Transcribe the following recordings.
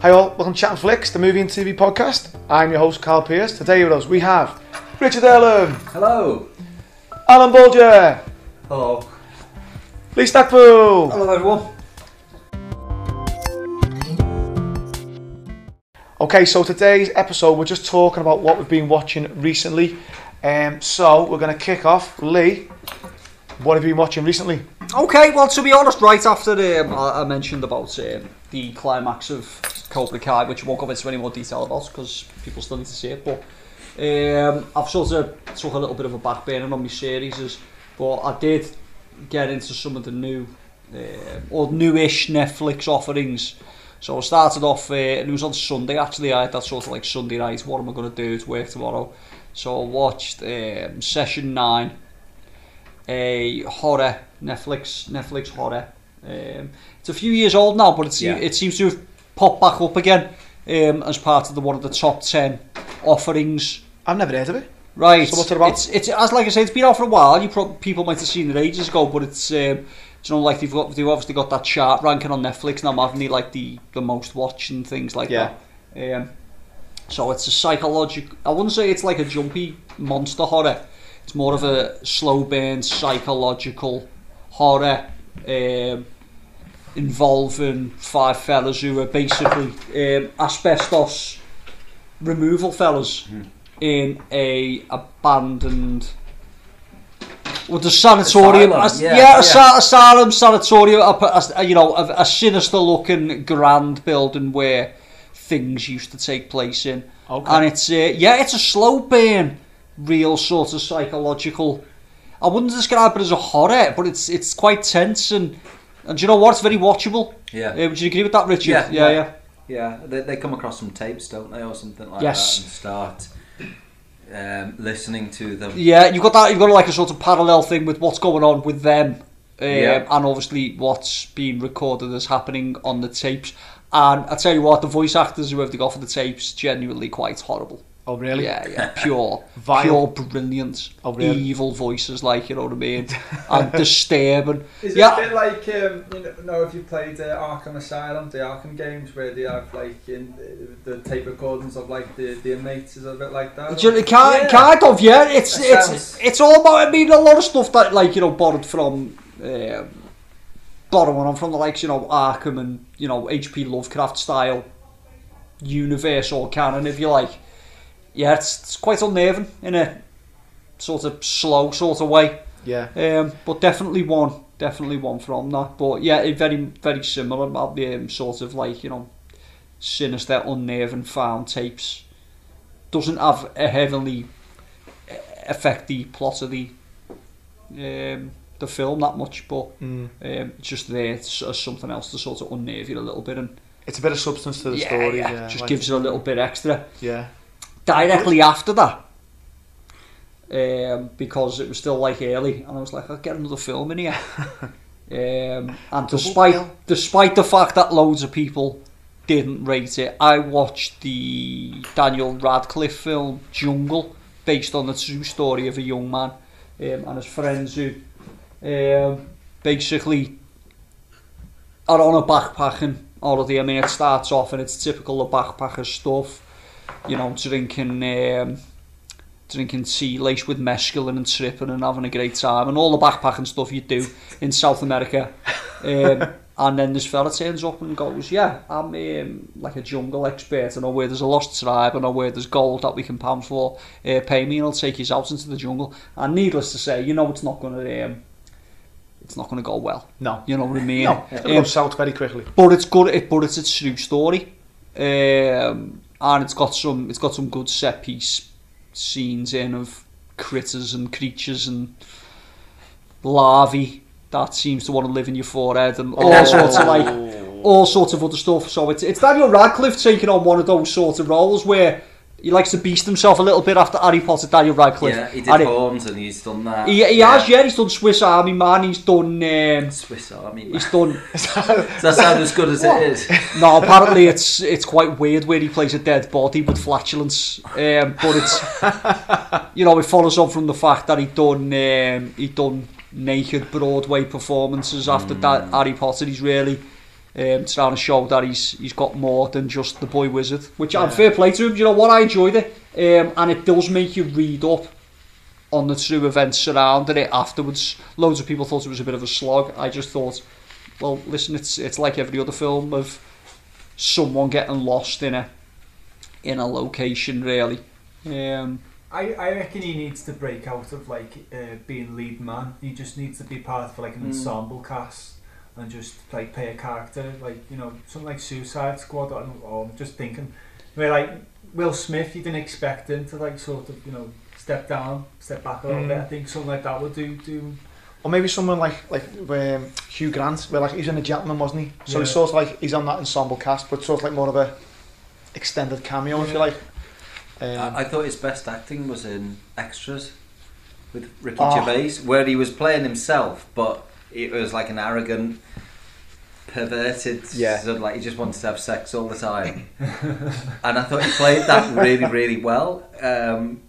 Hi all, welcome to Chat and Flicks, the movie and TV podcast. I'm your host Carl Pierce. Today with us we have Richard Ellen, Hello. Alan Bulger, Hello. Lee Stackpool. Hello, everyone. Okay, so today's episode we're just talking about what we've been watching recently. Um, so we're going to kick off. Lee, what have you been watching recently? Okay, well, to be honest, right after um, I, I mentioned about um, the climax of Cobra Kai, which won't go into any more detail about because people still need to see it, but um, I've sort of took a little bit of a back burner on my series, but I did get into some of the new uh, or newish Netflix offerings. So I started off, uh, and it was on Sunday actually, I had that sort of like Sunday night, what am I going to do to work tomorrow? So I watched um, Session 9, a horror, Netflix Netflix horror. Um, it's a few years old now, but it's, Yeah. it seems to have pop back up again um, as part of the one of the top 10 offerings. I've never heard of it. Right. So what's it about? It's, it's, as like I said, it's been out for a while. You pro- people might have seen it ages ago, but it's, um, you know, like they've, got, they've obviously got that chart ranking on Netflix now, haven't they? Like the, the most watched and things like yeah. that. Um, so it's a psychological, I wouldn't say it's like a jumpy monster horror. It's more of a slow burn psychological horror. Um, involving five fellas who are basically um, asbestos removal fellas in a abandoned well the sanatorium as- yeah, yeah, yeah. asylum sanatorium a, a, you know a, a sinister looking grand building where things used to take place in Okay. and it's uh, yeah it's a slow burn real sort of psychological I wouldn't describe it as a horror but it's it's quite tense and And do you know what? It's very watchable. Yeah. Uh, would you agree with that, Richard? Yeah, yeah, yeah. Yeah, they, they come across some tapes, don't they, or something like yes. that, and start um, listening to them. Yeah, you've got that. You've got like a sort of parallel thing with what's going on with them, um, yeah. and obviously what's being recorded as happening on the tapes. And I tell you what, the voice actors who have got for the tapes genuinely quite horrible. Oh, really? Yeah, yeah, pure, Vile. pure brilliant, Oh, really? evil voices, like you know what I mean, and disturbing. Is yeah, it a bit like um, you know, know if you played uh, Arkham Asylum, the Arkham games, where they have like in the, the tape recordings of like the, the inmates? Is a bit like that? Do you- kind, Yeah. kind of, yeah. It's That it's sounds- it's all about. I mean, a lot of stuff that like you know borrowed from, um, borrowing on from the likes you know Arkham and you know H.P. Lovecraft style universe or canon, if you like. Yeah, it's, it's quite unnerving in a sort of slow sort of way. Yeah. Um, but definitely one, definitely one from that. But yeah, it very very similar about the um, sort of like you know sinister, unnerving found tapes. Doesn't have a heavily uh, affect the plot of the um, the film that much, but Mm. um, it's just there as as something else to sort of unnerve you a little bit and It's a bit of substance to the yeah, story. yeah, Yeah, just like- gives it a little bit extra. Yeah. Directly after that, um, because it was still like early, and I was like, I'll get another film in here. um, and despite bill. despite the fact that loads of people didn't rate it, I watched the Daniel Radcliffe film Jungle, based on the true story of a young man um, and his friends who um, basically are on a backpacking holiday. I mean, it starts off and it's typical of backpacker stuff. you know, drinking, um, drinking tea laced with mescaline and tripping and having a great time and all the backpacking stuff you do in South America. Um, and then this fella turns up and goes, yeah, I'm um, like a jungle expert. I know where there's a lost tribe. I know where there's gold that we can pound for. Uh, pay me and I'll take you out into the jungle. And needless to say, you know it's not going to... Um, it's not going to go well. No. You know what I mean? No, it'll um, go south very quickly. But it's good, it, but it's a true story. Um, and it's got some. It's got some good set piece scenes in of critters and creatures and larvae that seems to want to live in your forehead and all sorts of like oh. all sorts of other stuff. So it's it's Daniel Radcliffe taking on one of those sort of roles where he likes to beast himself a little bit after Harry Potter. Daniel Radcliffe. Yeah, he did Horns and he's done that. He, he has, yeah. He's done Swiss Army Man. He's done. Um, Swiss Army. Man. he's done. Does that sound as good as it is? No, apparently it's it's quite weird where he plays a dead body with flatulence. Um, but it's you know it follows on from the fact that he done um, he done naked Broadway performances after that Harry Potter. He's really um, trying to show that he's he's got more than just the boy wizard. Which I'm fair play to him. You know what? I enjoyed it, um, and it does make you read up on the true events surrounding it afterwards. Loads of people thought it was a bit of a slog. I just thought, well, listen, it's it's like every other film of someone getting lost in a in a location, really. Um, I, I reckon he needs to break out of like uh, being lead man. He just needs to be part of like an Mm. ensemble cast and just like play a character, like you know something like Suicide Squad. Or, or I'm just thinking, where like Will Smith, you didn't expect him to like sort of you know step down, step back a little Mm. bit. I think something like that would do do. Or maybe someone like like um, Hugh Grant, where like he's in a gentleman, wasn't he? So Yeah. he's sort of like he's on that ensemble cast, but sort of like more of a extended cameo, if you like. Um, I, I thought his best acting was in Extras with Ricky Oh. Gervais, where he was playing himself, but it was like an arrogant, perverted, Yeah. sort of like he just wanted to have sex all the time. and I thought he played that really, really well. Um,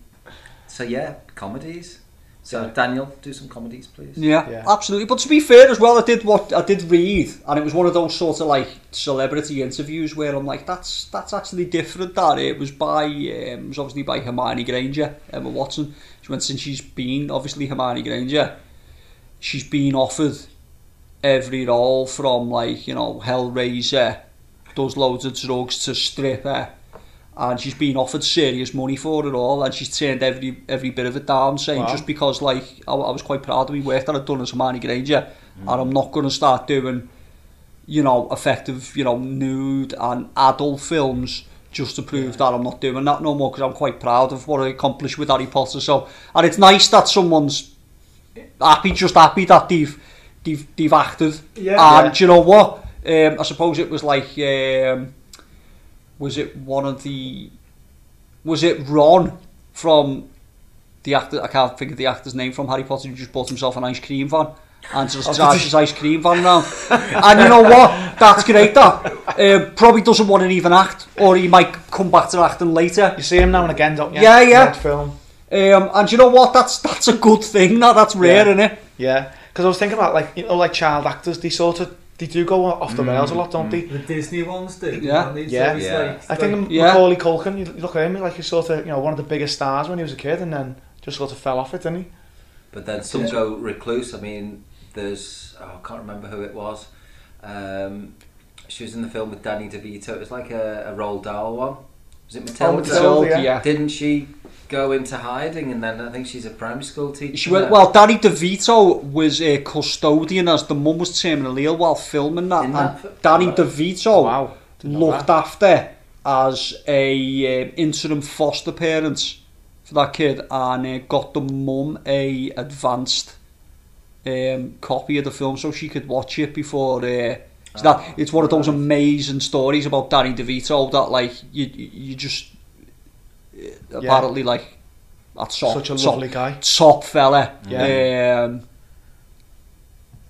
so yeah, comedies. So Yeah. Daniel, do some comedies, please. Yeah, Yeah. absolutely. But to be fair as well, I did what I did read, and it was one of those sort of like celebrity interviews where I'm like, that's that's actually different. That it was by um, it was obviously by Hermione Granger, Emma Watson. She went since she's been obviously Hermione Granger, she's been offered every role from like you know Hellraiser, does loads of drugs to stripper. And she's been offered serious money for it all, and she's turned every every bit of it down, saying Wow. just because like I, I was quite proud of me work that I'd done as Hermione Granger, mm. and I'm not going to start doing, you know, effective, you know, nude and adult films just to prove that I'm not doing that no more because I'm quite proud of what I accomplished with Harry Potter. So, and it's nice that someone's happy, just happy that they've they've, they've acted. Yeah. and Yeah. do you know what? Um, I suppose it was like, um, was it one of the, was it Ron from the actor? I can't think of the actor's name from Harry Potter. Who just bought himself an ice cream van and just Oh, drives his ice cream van round. and you know what? That's great. That um, probably doesn't want to even act, or he might come back to acting later. you see him now and again, don't you? Yeah, yeah. Mid film. Um, and you know what? That's that's a good thing. That that's rare, Yeah. isn't it? Yeah, because I was thinking about like you know like child actors, they sort of they do go off the rails a lot, don't they? The Disney ones do. Yeah. don't they? So Yeah. Yeah. Like, I think like, Yeah. Macaulay Culkin, you look at him like he's sort of you know one of the biggest stars when he was a kid, and then just sort of fell off it, didn't he? But then some Yeah. go recluse. I mean, there's oh, I can't remember who it was. Um, she was in the film with Danny DeVito. It was like a, a Roald Dahl one. Was it Matilda? Matilda. So, yeah. Didn't she go into hiding and then I think she's a primary school teacher? She went, well, Danny DeVito was a custodian as the mum was terminally ill while filming that. In and that fi- Danny Right. DeVito Wow, looked that. after as a um, interim foster parent for that kid and uh, got the mum a advanced um, copy of the film so she could watch it before uh, so that it's one of those right. amazing stories about Danny DeVito that like you you just apparently like that's top, Such a top, lovely guy. top fella Yeah. um,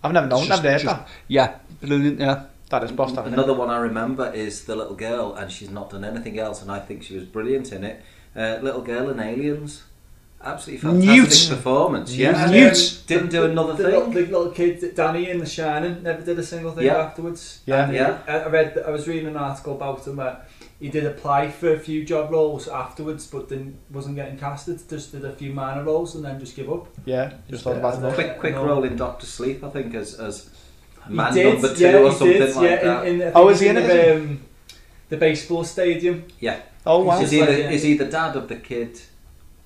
I've never known, just- never heard just- that. yeah brilliant yeah That is boss. that, isn't it? Another one I remember is the little girl, and she's not done anything else, and I think she was brilliant in it. Uh, little girl in Aliens, absolutely fantastic Newt. performance. Yeah, And, Newt. um, didn't do another the, thing. The little kid, Danny in The Shining, never did a single thing Yeah. afterwards. Yeah. And, Yeah. uh, I I read, I was reading an article about him where he did apply for a few job roles afterwards, but then wasn't getting casted. Just did a few minor roles and then just give up. Yeah, just thought about and enough. quick, quick no. role in Doctor Sleep, I think, as as He man did, number two yeah, or he something did, like yeah, that. In, in, I think Oh, is he in it, the, um, the baseball stadium. yeah, Oh wow. is He's he like, the yeah. is he the dad of the kid?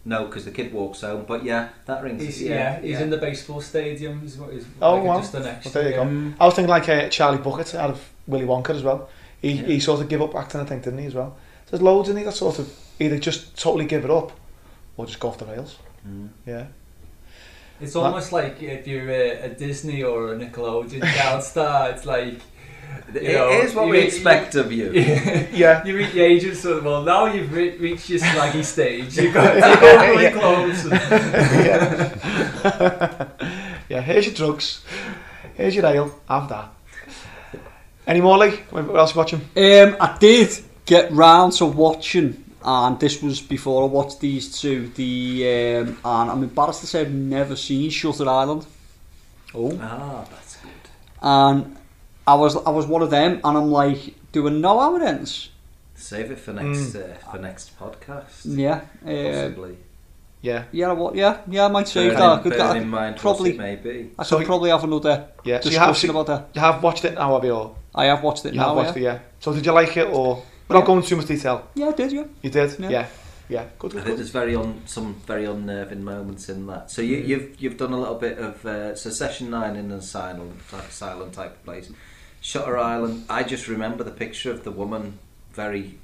No, because the kid walks home. But yeah, that rings. He's, yeah, yeah, he's in the baseball stadium. He's, he's Oh, like wow. just the next. Well, there you go. I was thinking like uh, Charlie Bucket out of Willy Wonka as well. He, Yeah. he sort of give up acting, I think, didn't he, as well? There's loads in he that sort of either just totally give it up or just go off the rails. Mm. Yeah. It's almost like if you're a, a Disney or a Nickelodeon child star, it's like It You know, is what we you- expect of you. Yeah. you reach the age of sort of, well, now you've re- reached your slaggy stage. You've got to take off your clothes. yeah. yeah, here's your drugs. Here's your ale. Have that. Any more, Lee? What else you watching? Um, I did get round to watching, and this was before I watched these two. The um, and I'm embarrassed to say I've never seen Shutter Island, Oh. Ah, that's good. and I was I was one of them, and I'm like, do I know how? Save it for next uh, for next podcast. Yeah, uh, Possibly. Yeah, yeah, what? Yeah, yeah, I might save Bearing that. I could, I, in mind probably- what it may. I So- could probably have another yeah. So you have, seen, about that. you have watched it now, have you? I have watched it you now. have watched yeah. it, yeah. So did you like it, or without Yeah. going into too much detail? yeah, I did. Yeah. You did. Yeah. Yeah, yeah. Good, I good, think there's very on some very unnerving moments in that. So you, you've you've done a little bit of uh, so session nine in an asylum, like asylum type of place. Shutter Island. I just remember the picture of the woman, very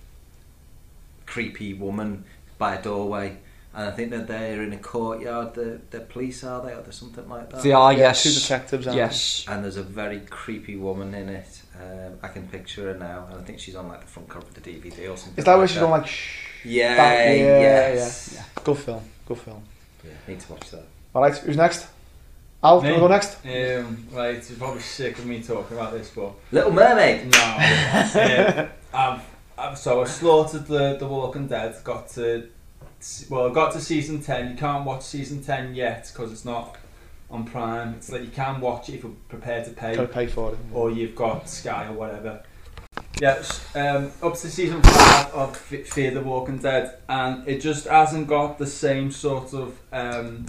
creepy woman by a doorway, and I think that they're in a courtyard. The the police are they or there's something like that. They are. Yeah, yes. Two detectives. aren't Yes. And there's a very creepy woman in it. Um, I can picture her now, and I think she's on like the front cover of the DVD or something. Is that where like she's on like? Shh. Yeah, That- yeah, yes. yeah. Good film. Good film. Yeah, need to watch that. All right. Who's next? Al, do you want to go next? Um, right, you're probably sick of me talking about this, but Little Mermaid. no. um, I've, I've, so I slaughtered the the Walking Dead. Got to well, I got to season ten. You can't watch season ten yet because it's not on Prime. It's like you can watch it if you're prepared to pay, Got to pay for it. or you've got Sky or whatever. Yes, um, up to season five of F- Fear the Walking Dead, and it just hasn't got the same sort of um,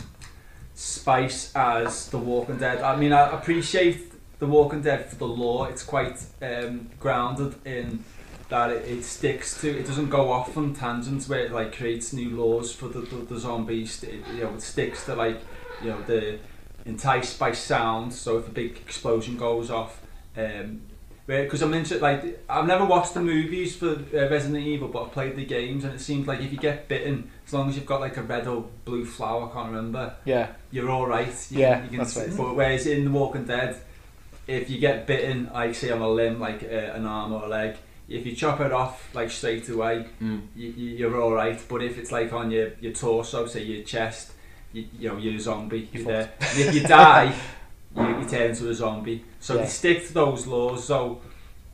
spice as The Walking Dead. I mean, I appreciate The Walking Dead for the lore. It's quite um, grounded in that it, it sticks to. It doesn't go off on tangents where it like creates new laws for the, the, the zombies. It, you know, it sticks to like you know the enticed by sound. So if a big explosion goes off. Um, because I'm into like I've never watched the movies for uh, Resident Evil, but I've played the games, and it seems like if you get bitten, as long as you've got like a red or blue flower, I can't remember, Yeah. you're all right. You, Yeah, you can, that's right. But whereas in The Walking Dead, if you get bitten, like say on a limb, like uh, an arm or a leg, if you chop it off like straight away, Mm. you, you- you're all right. But if it's like on your, your torso, say your chest, you, you know you're a zombie. You're You're there. And if you die, you, you turn into a zombie. So Yeah. they stick to those laws. So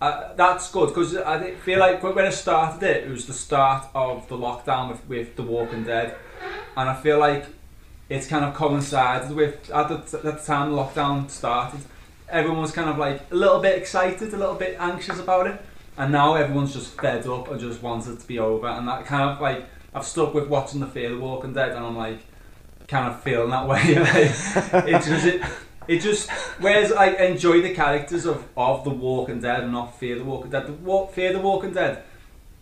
uh, that's good because I feel like when I started it, it was the start of the lockdown with, with The Walking Dead, and I feel like it's kind of coincided with at the, at the time the lockdown started. Everyone was kind of like a little bit excited, a little bit anxious about it, and now everyone's just fed up and just wants it to be over. And that kind of like I've stuck with watching the Fear the Walking Dead, and I'm like kind of feeling that way. it just it, it just whereas I enjoy the characters of, of the Walking Dead and not Fear the Walking Dead. The Wa- Fear the Walking Dead,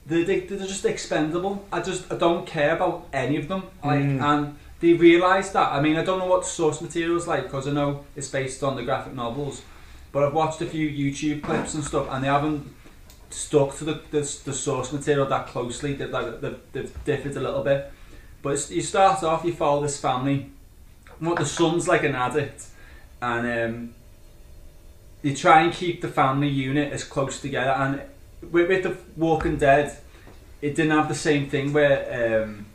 they, they they're just expendable. I just I don't care about any of them. Like Mm. and they realise that. I mean I don't know what source material is like because I know it's based on the graphic novels, but I've watched a few YouTube clips and stuff and they haven't stuck to the the, the source material that closely. They've, like, they've, they've differed a little bit. But it's, you start off, you follow this family. What the son's like an addict, and um, you try and keep the family unit as close together. And with, with the Walking Dead, it didn't have the same thing where um,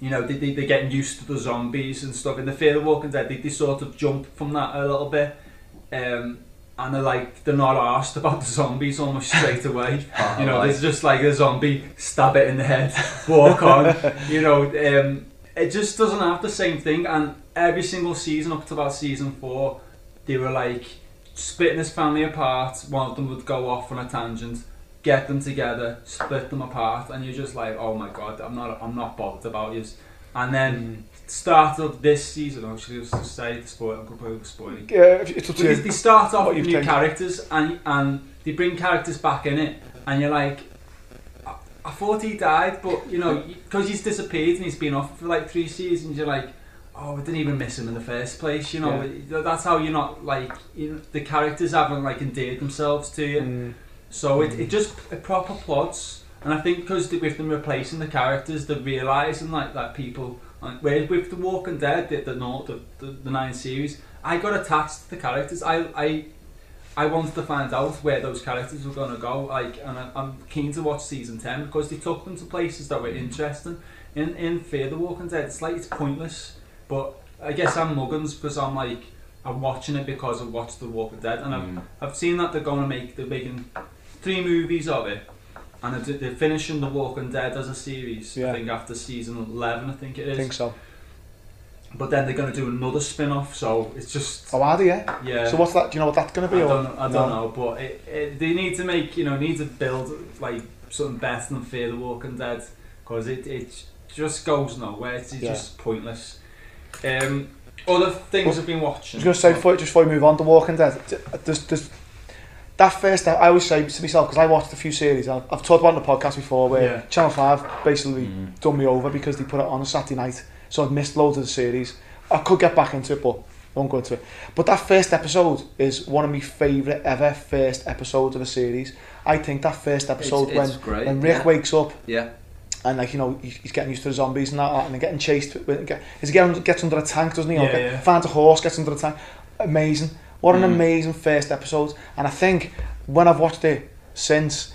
you know they, they they're getting used to the zombies and stuff. In the Fear the Walking Dead, they, they sort of jump from that a little bit. Um, and they're like they're not asked about the zombies almost straight away. you know, there's just like a zombie, stab it in the head, walk on. you know, um, it just doesn't have the same thing. And every single season up to about season four, they were like splitting this family apart. One of them would go off on a tangent, get them together, split them apart, and you're just like, oh my god, I'm not, I'm not bothered about you. And then mm. start of this season, I should just say the spoil, I'm completely spoiling. Yeah, if- it's up to Because you. they start off What with new taken. characters and and they bring characters back in it, and you're like, I, I thought he died, but you know, because he's disappeared and he's been off for like three seasons, you're like, oh, we didn't even miss him in the first place. You know, that's how you're not like you know, the characters haven't like endeared themselves to you. Mm. So it, it just it proper plots, and I think because with them replacing the characters, they're realizing like that people. Like, whereas with the Walking Dead, the the, the the the nine series, I got attached to the characters. I I I wanted to find out where those characters were gonna go. Like, and I, I'm keen to watch season ten because they took them to places that were interesting. In in Fear the Walking Dead, it's like it's pointless, but I guess I'm muggins because I'm like I'm watching it because I watched the Walking Dead, and I've Mm. I've seen that they're going to make they're making three movies of it, and they're, they're finishing The Walking Dead as a series. Yeah. I think after season eleven, I think it is. I think so. but then they're going to do another spin-off. So it's just Oh, are they, yeah? yeah. So what's that? Do you know what that's going to I be? or- don't, I don't No. know, but it, it, they need to make you know need to build like something better than Fear the Walking Dead because it, it just goes nowhere. It's Yeah. just pointless. Um, other things Well, I've been watching. I watching. was going to say, before, just before we move on to Walking Dead, there's, there's, that first, I always say to myself, because I watched a few series, I've, I've talked about it on the podcast before, where Yeah. Channel 5 basically Mm. done me over because they put it on a Saturday night, so I've missed loads of the series. I could get back into it, but I won't go into it. But that first episode is one of my favourite ever first episodes of a series. I think that first episode It's- it's when, great, when Rick yeah. wakes up Yeah. And like you know he's he's getting used to the zombies and that and they're getting chased is he getting, gets under a tank doesn't he? Or Yeah, get- yeah. finds a horse gets under a tank. Amazing. What an Mm. amazing first episode. And I think when I've watched it since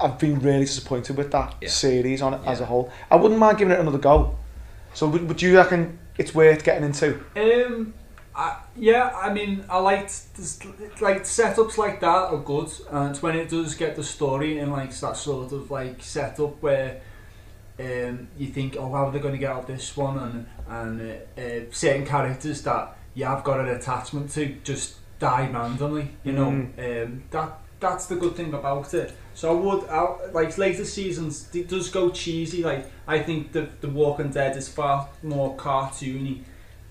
I've been really disappointed with that Yeah. series on it as a whole. I wouldn't mind giving it another go. So would, would you reckon it's worth getting into? Um, I, yeah, I mean, I liked this, like setups like that are good, and it's when it does get the story and like that sort of like setup where um, you think, oh, how are they going to get out this one, and and uh, uh, certain characters that you have got an attachment to just die randomly, you know. Um, that that's the good thing about it. So I would, I, like later seasons, it does go cheesy. Like I think the the Walking Dead is far more cartoony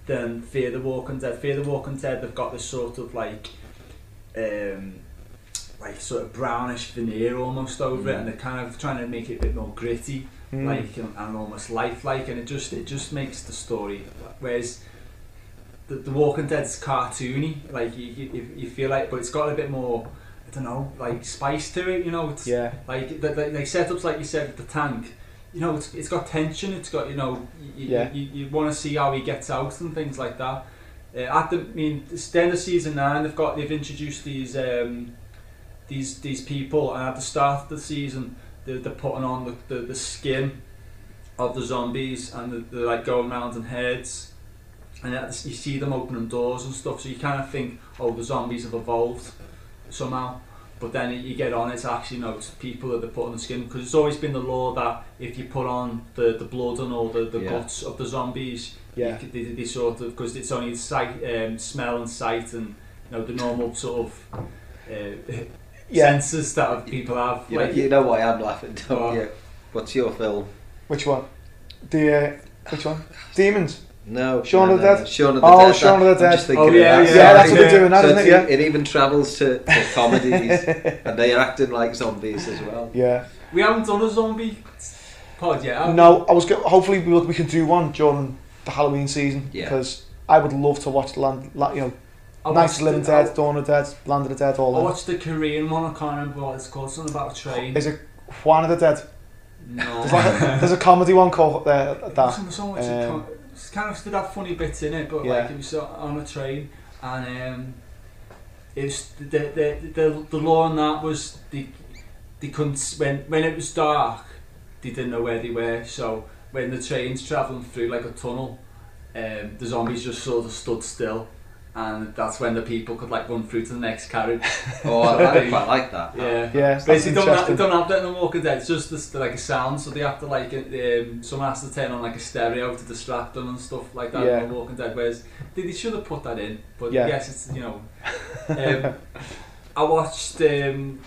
than Fear the Walking Dead. Fear the Walking Dead, they've got this sort of like, um, like sort of brownish veneer almost over it, Mm. and they're kind of trying to make it a bit more gritty, Mm. like and, and almost lifelike, and it just it just makes the story. Whereas the, the Walking Dead's cartoony, like you, you you feel like, but it's got a bit more. I don't know, like spice to it. You know, it's yeah like the, the, like setups like you said with the tank you know it's, it's got tension it's got you know you, Yeah. you, you want to see how he gets out and things like that uh, at the I mean it's the end of season 9 they've got they've introduced these um, these these people and at the start of the season they're, they're putting on the, the, the skin of the zombies and they're, they're like going around in heads. And you see them opening doors and stuff so you kind of think oh the zombies have evolved somehow. But then you get on it's actually no it's people that they're putting the skin because it's always been the law that if you put on the, the blood and all the, the Yeah. guts of the zombies yeah. you they, they sort of because it's only sight um, smell and sight and you know the normal sort of uh, yeah senses that people have You know, you know why I'm laughing, don't Oh. you? What's your film? which one the uh, which one Demons No. Shaun no, of the no, Dead? no. Shaun of the Oh, Dead. Shaun of the Dead. just thinking Oh, of yeah, that. yeah, yeah that's what they're doing that So isn't it yeah it even travels to, to comedies, and they are acting like zombies as well. yeah we haven't done a zombie pod yet have we? No, I was. Go- hopefully, we, we can do one during the Halloween season Yeah. because I would love to watch Land. La, you know, I Night of watched the Living Dead, Dawn of the Dead, Land of the Dead, all I that. watched the Korean one I can't remember what it's called something about a train Is it Juan of the Dead? no There's, like a, there's a comedy one called uh, that. wasn't so much um, um, kind of still had funny bits in it, but Yeah. like it was on a train, and um, it was the, the the the law on that was they they couldn't s- when when it was dark, they didn't know where they were. So when the train's traveling through like a tunnel, um, the zombies just sort of stood still, and that's when the people could like run through to the next carriage. Oh, I, I quite like that. Yeah. Yeah, that's Basically, don't have, interesting. don't have that in the Walking Dead. It's just this, like a sound, so they have to like um, someone has to turn on like a stereo to distract them and stuff like that Yeah. in the Walking Dead. Whereas they, they should have put that in, but Yeah. yes, it's you know. Um, I watched um,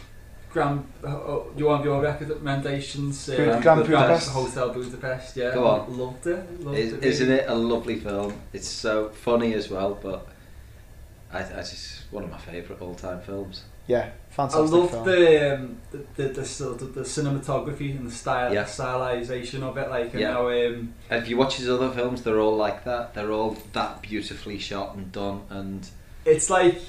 Grand. Uh, you want your recommendations? Um, Grand the Budapest. Hotel Budapest. Yeah, Go on. Loved it. Loved Is, it. isn't it a lovely film? It's so funny as well, but I, I just one of my favourite all-time films. Yeah, fantastic. I love film. the, um, the, the the sort of the cinematography and the style, Yeah. stylization of it. Like you Yeah. know, um, And if you watch his other films, they're all like that. They're all that beautifully shot and done. And it's like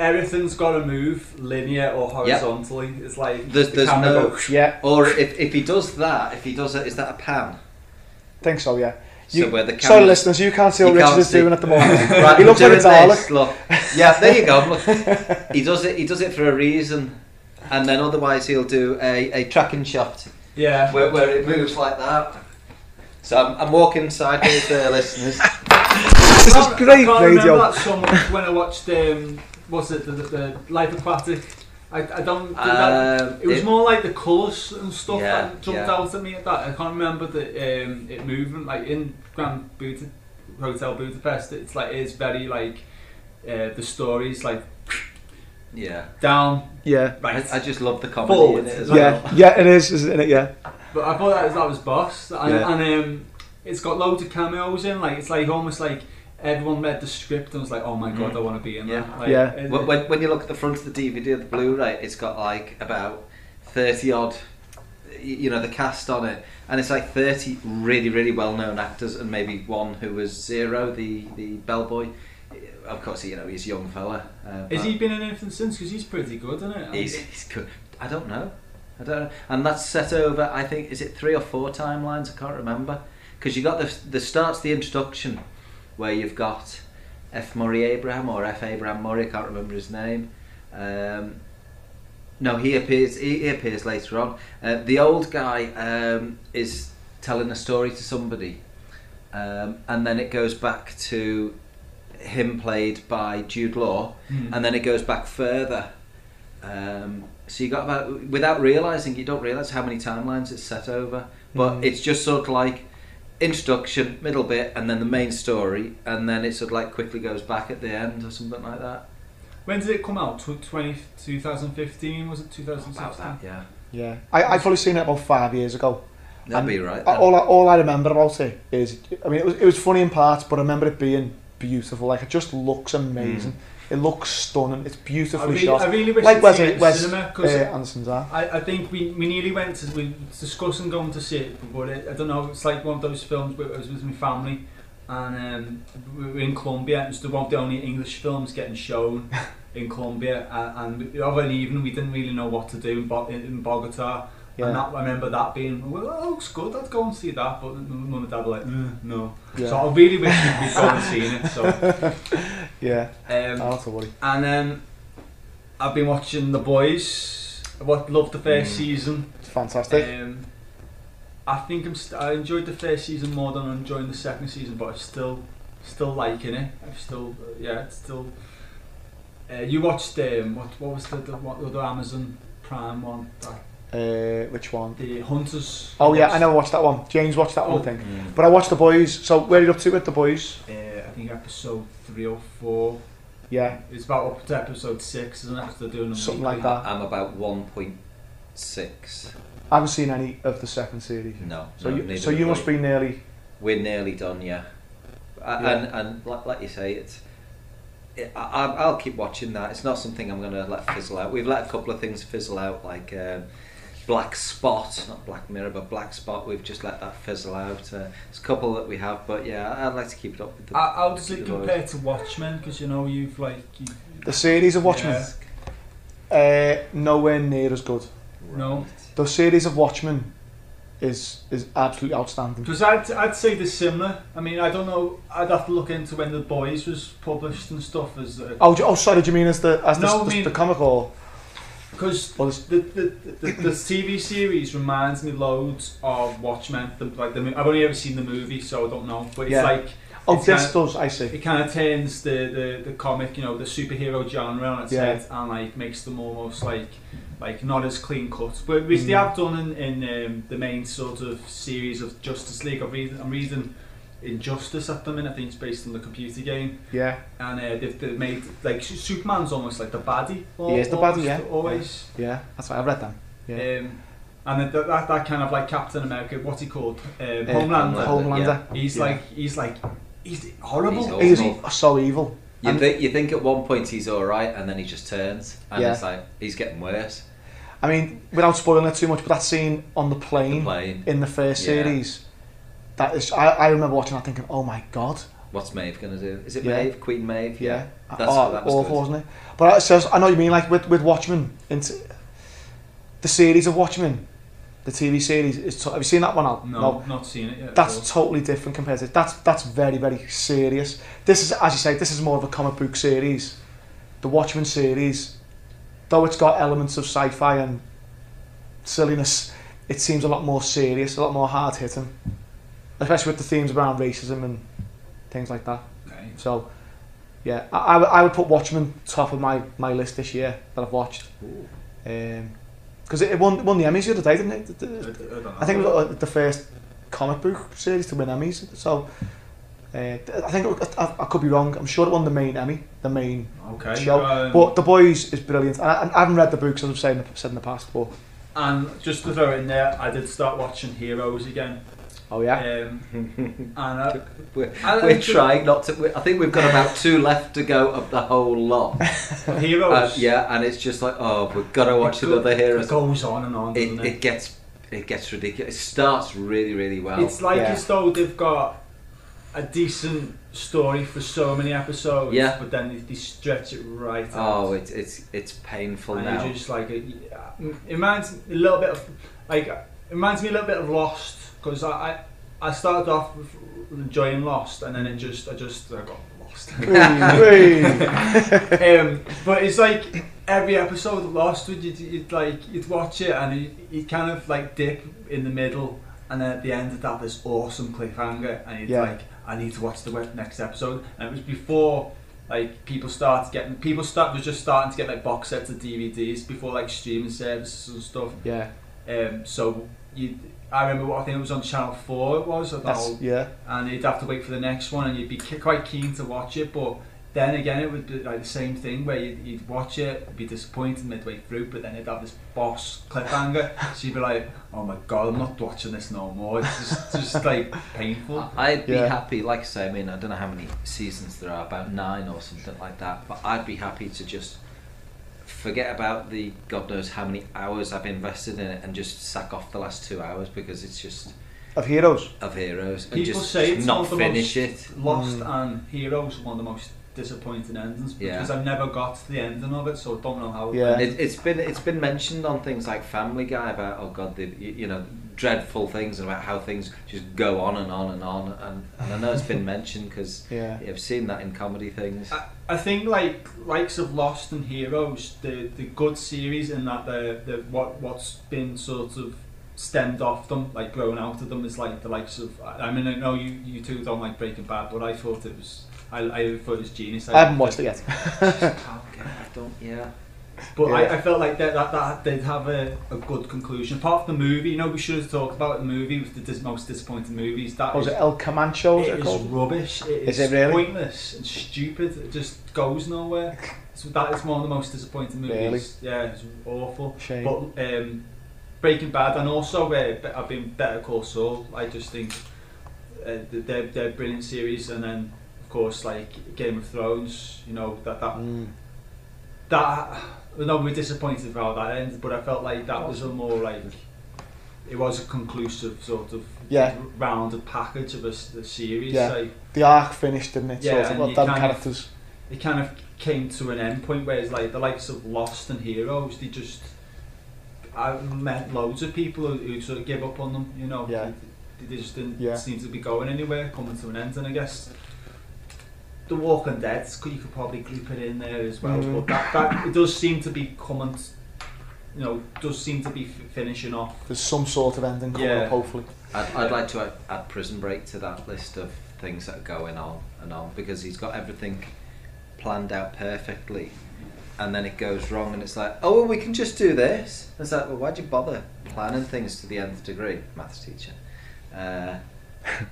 everything's got to move linear or horizontally. It's like There's- the there's no- goes- Yeah, or if, if he does that, if he does it, is that a pan? think so. Yeah. So where the camera. Sorry, listeners, you can't see what Richard is see. doing at the moment. Right, he looks like a doing Dalek. this, Look, yeah, there you go. Look, he does it. He does it for a reason, and then otherwise he'll do a, a tracking shot yeah. where, where it moves like that. So I'm, I'm walking sideways there, listeners. This is I great can't radio. remember that so much when I watched um, what's it the, the, the Life Aquatic. I, I don't. did that, Um, it was it- more like the colours and stuff Yeah, that jumped yeah. out at me at that. I can't remember the um, it moving like in Grand Buda, Hotel Budapest. It's like it's very like uh, the stories like Yeah. down Yeah. right. I, I just love the comedy Forward. in it as well. Yeah, yeah, it is, isn't it? Yeah. But I thought that was, that was boss, and, Yeah. and um, it's got loads of cameos in. Like it's like almost like everyone read the script and was like, "Oh my god, Mm. I want to be in Yeah. that." Like, Yeah. it- When, when, when you look at the front of the DVD or the Blu-ray, it's got like about thirty odd, y- you know, the cast on it, and it's like thirty really, really well-known actors, and maybe one who was Zero, the the bellboy. Of course, you know he's a young fella. Uh, Has he been in anything since? Because he's pretty good, isn't it? He's, he's good. I don't know. I don't know. And that's set over. I think is it three or four timelines? I can't remember. Because you got the the starts the introduction, where you've got F Murray Abraham or F Abraham Murray. I can't remember his name. Um, no, he appears. He, appears later on. Uh, the old guy um, is telling a story to somebody, um, and then it goes back to him played by Jude Law, Hmm. and then it goes back further. Um, so you got about without realizing, you don't realize how many timelines it's set over, but Mm. it's just sort of like introduction, middle bit, and then the main story, and then it sort of like quickly goes back at the end or something like that. When did it come out? Tw- 20, 2015? Was it 2016? About that, yeah. Yeah. I, I've probably seen it about five years ago. That'd And be right. Uh, All I, all I remember about it is, I mean, it was, it was funny in parts, but I remember it being beautiful. Like, it just looks amazing. It looks stunning. It's I beautifully really, shot. I really wish like Wes, seen it Wes cinema uh, Anderson's are. I, I think we, we nearly went to we discussing going to see it, but it, I don't know. It's like one of those films where I was with my family, and um, we were in Colombia. It's one of the only English films getting shown in Colombia, and, and of an evening we didn't really know what to do in, Bo- in, in Bogota. And that, I remember that being, well, that looks good, I'd go and see that. But mum and dad were like, "Mm, no. Yeah. So I really wish we'd gone and seen it. So, Yeah. um, Not to worry. and um, I've been watching The Boys. I loved the first Mm. season. It's fantastic. Um, I think I'm st- I enjoyed the first season more than I'm enjoying the second season, but I'm still still liking it. I'm still uh, yeah, it's still. Uh, you watched um, what what was the the, what, the other Amazon Prime one? That, Uh, which one? the Hunters. Oh, yeah, I never watched that one. James watched that one, I Oh. think. Mm. But I watched The Boys. So, where are you up to with The Boys? Uh, I think episode three or four. Yeah. It's about up to episode six, isn't it? 'Cause they're doing Something weekly. like that. I'm about 1.6. I haven't seen any of the second series. No. So no, you, so you must be nearly. We're nearly done, yeah. Yeah. And and like, like you say, it's. It, I, I- I'll keep watching that. It's not something I'm going to let fizzle out. We've let a couple of things fizzle out, like um, Black Spot, not Black Mirror, but Black Spot. We've just let that fizzle out. Uh, there's a couple that we have, but yeah, I'd like to keep it up with the. How, how does it keep the compare to Watchmen? Because you know you've like you, The series of Watchmen, Yeah. uh, nowhere near as good. No. The series of Watchmen is is absolutely outstanding. Because I'd, I'd say they're similar. I mean, I don't know. I'd have to look into when The Boys was published and stuff. As Oh, do- oh, sorry. Do you mean as the as No, the, I the, mean- the comic or? Because Well, the, the, the, the TV series reminds me loads of Watchmen. The, like the, I've only ever seen the movie, so I don't know. But it's Yeah. like Oh, It's this kinda- does. I see. it kind of turns the, the, the comic, you know, the superhero genre on its Yeah. head and like makes them almost like like not as clean cut. But which they Mm. have done in, in um, the main sort of series of Justice League. I'm reading, I'm reading Injustice at the minute. I think it's based on the computer game. Yeah. and uh, they've, they've made like Su- Superman's almost like the baddie. He is the baddie, yeah. Always. Yeah. That's why I've read them. Yeah. Um, and that, that, that kind of like Captain America, what's he called? Um, Uh, Homelander. Homelander. He's Yeah. like he's like he's horrible. He's He's awful. so evil. You, And- think, you think at one point he's all right, and then he just turns, and Yeah. it's like he's getting worse. I mean, without spoiling it too much, but that scene on the The plane plane. in the first Yeah. series, that is. I, I remember watching that thinking, oh my god. What's Maeve gonna do? Is it Yeah. Maeve? Queen Maeve? Yeah. That's oh, that was awful, good. wasn't it? But it says, I know what you mean. Like with with Watchmen, into the series of Watchmen, the TV series is. To, have you seen that one out? No, not seen it yet. That's totally different compared to that's that's very very serious. This is as you say, this is more of a comic book series. The Watchmen series, though it's got elements of sci-fi and silliness, it seems a lot more serious, a lot more hard hitting, especially with the themes around racism and things like that. Okay. So, yeah, I, I, would- I would put Watchmen top of my, my list this year that I've watched. Because it, it won, won the Emmys the other day, didn't it? I, I don't know. I think it was uh, the first comic book series to win Emmys. So, Uh, I think it, I, I could be wrong. I'm sure it won the main Emmy, the main Okay. show. um, but The Boys is brilliant. And I, I haven't read the books, as I've said, said in the past. But and just to throw in there, I did start watching Heroes again. Oh yeah, Um, and I, We're, I we're trying not to. we I think we've got about two left to go of the whole lot. Heroes. Uh, yeah, and it's just like, oh, we've got to watch it go- another It goes on and on. It, doesn't it gets it gets ridiculous. It starts really really well. It's like Yeah. as though they've got a decent story for so many episodes, Yeah. but then they, they stretch it right oh, out. it's it's it's painful and now. you're just like, it reminds me a little bit of, like, it reminds me a little bit of Lost, because I, I, I started off with enjoying Lost, and then it just, I just, I got lost. Whee, whee. um, but it's like every episode of Lost, would you'd, you'd like you'd watch it and you you'd kind of like dip in the middle, and then at the end of that, this awesome cliffhanger, and you'd Yeah. like, I need to watch the next episode. And it was before like people started getting people start was just starting to get like box sets of DVDs before like streaming services and stuff. yeah, Um, so you. I remember what I think it was on Channel Four. It was at that that's yeah, and you'd have to wait for the next one, and you'd be quite keen to watch it. But then again, it would be like the same thing where you'd, you'd watch it, be disappointed midway through, but then it'd have this boss cliffhanger, so you'd be like, "Oh my god, I'm not watching this no more." It's just, just like painful. I'd be Yeah. happy, like I say, I mean, I don't know how many seasons there are, about nine or something like that, but I'd be happy to just forget about the God knows how many hours I've invested in it and just sack off the last two hours because it's just of Heroes. of heroes and People just, say just it's not one of the finish most it. Lost Mm. and Heroes one of the most disappointing endings Yeah. because I've never got to the ending of it, so I don't know how. it Yeah. it. It's been it's been mentioned on things like Family Guy about oh god the you, you know dreadful things and about how things just go on and on and on and, and I know it's been mentioned because Yeah, I've seen that in comedy things. I, I think like likes of Lost and Heroes, the the good series in that the the what what's been sort of stemmed off them, like grown out of them, is like the likes of. I mean, I know you you two don't like Breaking Bad, but I thought it was. I, I thought it was genius. I haven't watched it yet. okay, I don't yeah. But Yeah. I, I felt like that, that, that they'd have a, a good conclusion. Apart from the movie, you know, we should have talked about the movie with the dis- most disappointing movies. That Was is- it El Comancho? Is it it is called? rubbish. It Is is it really? pointless and stupid. It just goes nowhere. So that is one of the most disappointing movies. Yeah, it's awful. Shame. But um, Breaking Bad and also uh, I've been Better Call Saul. I just think uh, they're they're brilliant series. And then of course like Game of Thrones. You know that that Mm. that. not disappointed about that end, but I felt like that was a more like it was a conclusive sort of yeah. rounded package of a, a series. Yeah. Like, the arc finished, didn't it? Yeah, sort of, well, kind characters. Of, it kind of came to an end point where it's like the likes of Lost and Heroes, they just I've met loads of people who, who sort of give up on them, you know. Yeah. They, they just didn't yeah. seem to be going anywhere, coming to an end, and I guess The Walking Dead, you could probably group it in there as well, Mhm. but that, that it does seem to be coming, t- you know, does seem to be f- finishing off. There's some sort of ending coming Yeah. up, hopefully. I'd, I'd like to add, add Prison Break to that list of things that are going on and on because he's got everything planned out perfectly, and then it goes wrong, and it's like, oh, well, we can just do this. It's like, well, why'd you bother planning things to the nth degree, maths teacher? Uh,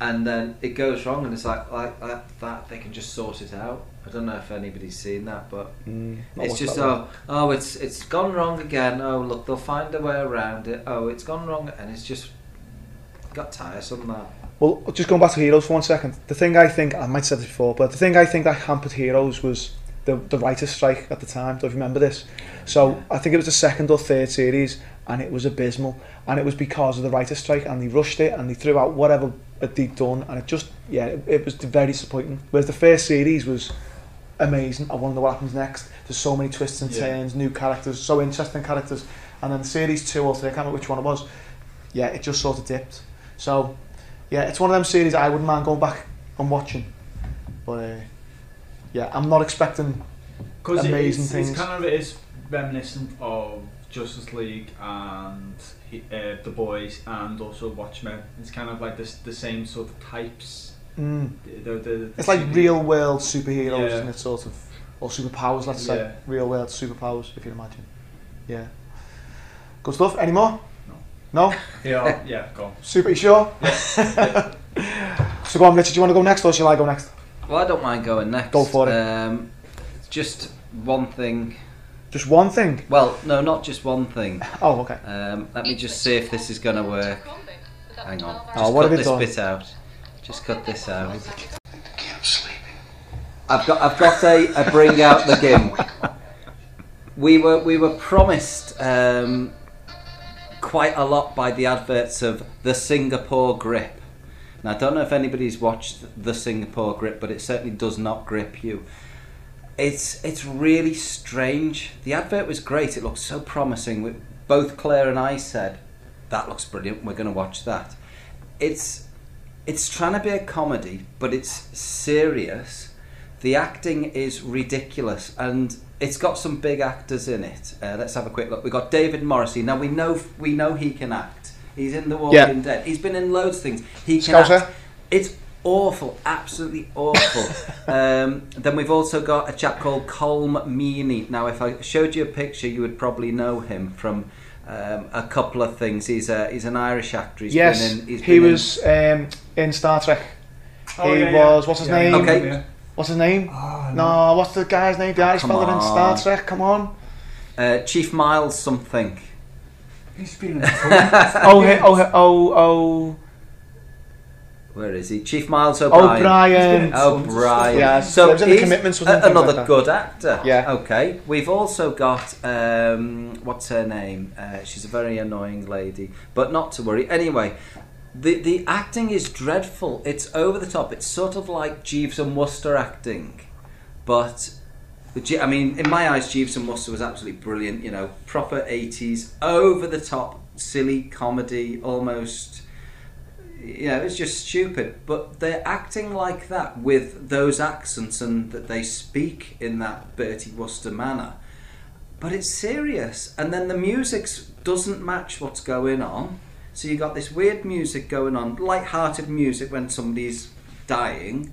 and then it goes wrong, and it's like, like that, that they can just sort it out. I don't know if anybody's seen that, but Mm, it's just oh oh it's it's gone wrong again. Oh look, they'll find a way around it. Oh, it's gone wrong, and it's just got tiresome that. Well, just going back to Heroes for one second. The thing I think, I might have said this before, but the thing I think that hampered Heroes was the, the writer's strike at the time. Do you remember this? So I think it was the second or third series, and it was abysmal. And it was because of the writer's strike, and they rushed it, and they threw out whatever they'd done, and it just, yeah, it, it was very disappointing. Whereas the first series was amazing. I wonder what happens next. There's so many twists and Yeah. turns, new characters, so interesting characters. And then series two or three, I can't remember which one it was. Yeah, it just sort of dipped. So yeah, it's one of them series I wouldn't mind going back and watching. But uh, yeah, I'm not expecting. Because Amazing it's, things. It's kind of it is reminiscent of Justice League and uh, The Boys and also Watchmen. It's kind of like this the same sort of types. Mm, The, the, the, it's like real world superheroes, Yeah. isn't it? Sort of, or superpowers. Let's say Yeah. real world superpowers, if you can imagine. Yeah. Good stuff. Any more? No. No. Yeah, yeah, go on. Super. You sure? So go on, Richard. Do you want to go next, or shall I go next? Well, I don't mind going next. Go for it. Um, just one thing. Just one thing. Well, no, not just one thing. Oh, okay. Um, let me just see if this is going to work. Hang on. Just Oh, what cut have you this done? bit out. Just cut this out. I've got I've got a, a bring out the gimp. We were we were promised um, quite a lot by the adverts of the Singapore grip. Now I don't know if anybody's watched the Singapore grip, but it certainly does not grip you. It's it's really strange. The advert was great. It looked so promising. We- Both Claire and I said that looks brilliant. We're going to watch that. It's it's trying to be a comedy, but it's serious. The acting is ridiculous, and it's got some big actors in it. Uh, let's have a quick look. We've got David Morrissey. Now we know we know he can act. He's in The Walking Yeah. Dead. He's been in loads of things. He can Scouser? act. It's awful, absolutely awful. um, then we've also got a chap called Colm Meaney. Now, if I showed you a picture, you would probably know him from um, a couple of things. He's a he's an Irish actor. He's yes, been in, he's he been in- was um, in Star Trek. Oh, he yeah, yeah. was. What's his Yeah, name? Okay. yeah. What's his name? Oh, No, what's the guy's name? The Irish come fella in Star. Trek. Come on. uh, Chief Miles something. He's been in tons. Oh, he, oh, he, oh, oh, Where is he? Chief Miles O'Brien. O'Brien. Oh, Brian. Yeah, so he was in The he's Commitments, a- wasn't he? Things another like good actor. Yeah. Okay. We've also got um, what's her name? Uh, she's a very annoying lady, but not to worry. Anyway, the the acting is dreadful. It's over the top. It's sort of like Jeeves and Wooster acting, but. Je- I mean, in my eyes, Jeeves and Wooster was absolutely brilliant. You know, proper eighties, over the top, silly comedy, almost you know, it's just stupid. But they're acting like that with those accents and that they speak in that Bertie Wooster manner. But it's serious, and then the music doesn't match what's going on. So you got this weird music going on, light-hearted music when somebody's dying,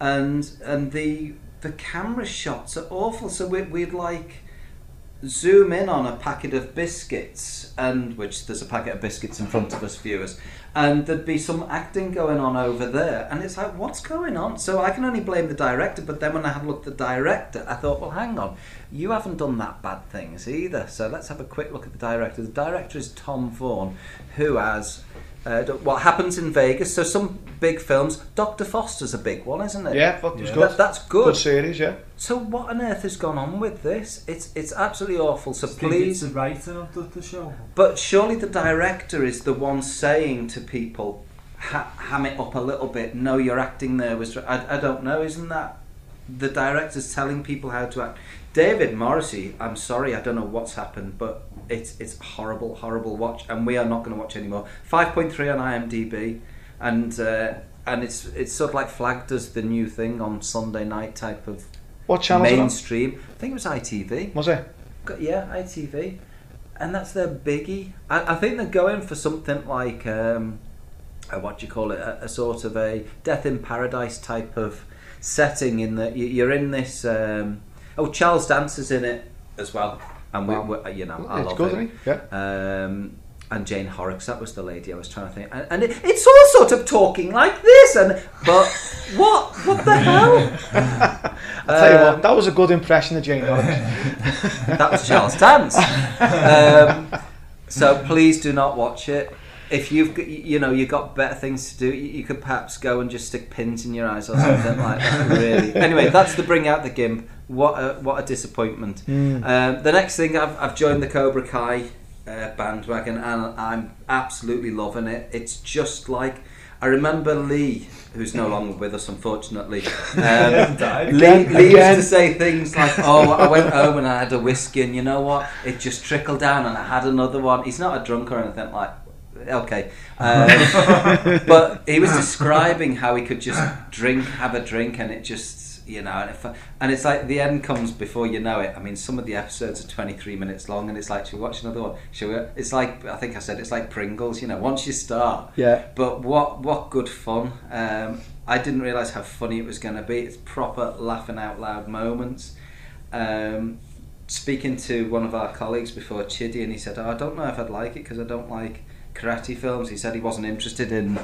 and and the the camera shots are awful. So we'd, we'd like zoom in on a packet of biscuits, and which there's a packet of biscuits in front of us viewers, and there'd be some acting going on over there, and it's like, what's going on? So I can only blame the director, but then when I had a look at the director, I thought, well, hang on, you haven't done that bad things either. So let's have a quick look at the director. The director is Tom Vaughan, who has. Uh, what happens in Vegas? So some big films. Doctor Foster's a big one, isn't it? Yeah, that was Yeah. good. That, that's good. good. series, yeah. So what on earth has gone on with this? It's it's absolutely awful. So I think please, it's the writer of the, the show. but surely the director is the one saying to people, ha- ham it up a little bit. No, your acting there was. I, I don't know. Isn't that the director's telling people how to act? David Morrissey. I'm sorry, I don't know what's happened, but it's it's horrible, horrible watch, and we are not going to watch anymore. Five point three on IMDb, and. Uh, and it's it's sort of like flagged as the new thing on Sunday night type of What channel was mainstream. I think it was ITV. Was it? Yeah, ITV, and that's their biggie. I, I think they're going for something like um, a, what do you call it? A, a sort of a Death in Paradise type of setting. In that you- you're in this. Um, oh, Charles Dance is in it as well, and we, Wow. we you know, I it's love good, it? Yeah. Um, and Jane Horrocks, that was the lady I was trying to think. And, and it, it's all sort of talking like this, and but what? What the hell? I'll tell you Um, what, that was a good impression of Jane Horrocks. that was Charles Dance. Um, so please do not watch it. If you've got, you know you've got better things to do, you, you could perhaps go and just stick pins in your eyes or something like that. Really. Anyway, that's the bring out the gimp. What a what a disappointment. Mm. Um, the next thing I've, I've joined the Cobra Kai uh, bandwagon and I'm absolutely loving it. It's just like I remember Lee, who's no longer with us, unfortunately. Um, Lee, Lee used to say things like, "Oh, I went home and I had a whiskey, and you know what? It just trickled down, and I had another one." He's not a drunk or anything like. Okay, um, but he was describing how he could just drink, have a drink, and it just, you know, and, if, and it's like the end comes before you know it. I mean, some of the episodes are twenty three minutes long, and it's like, should we watch another one? Should we? It's like I think I said, it's like Pringles. You know, once you start, Yeah. but what what good fun! Um, I didn't realise how funny it was going to be. It's proper laughing out loud moments. Um, speaking to one of our colleagues before Chidi, and he said, oh, "I don't know if I'd like it because I don't like karate films. He said he wasn't interested in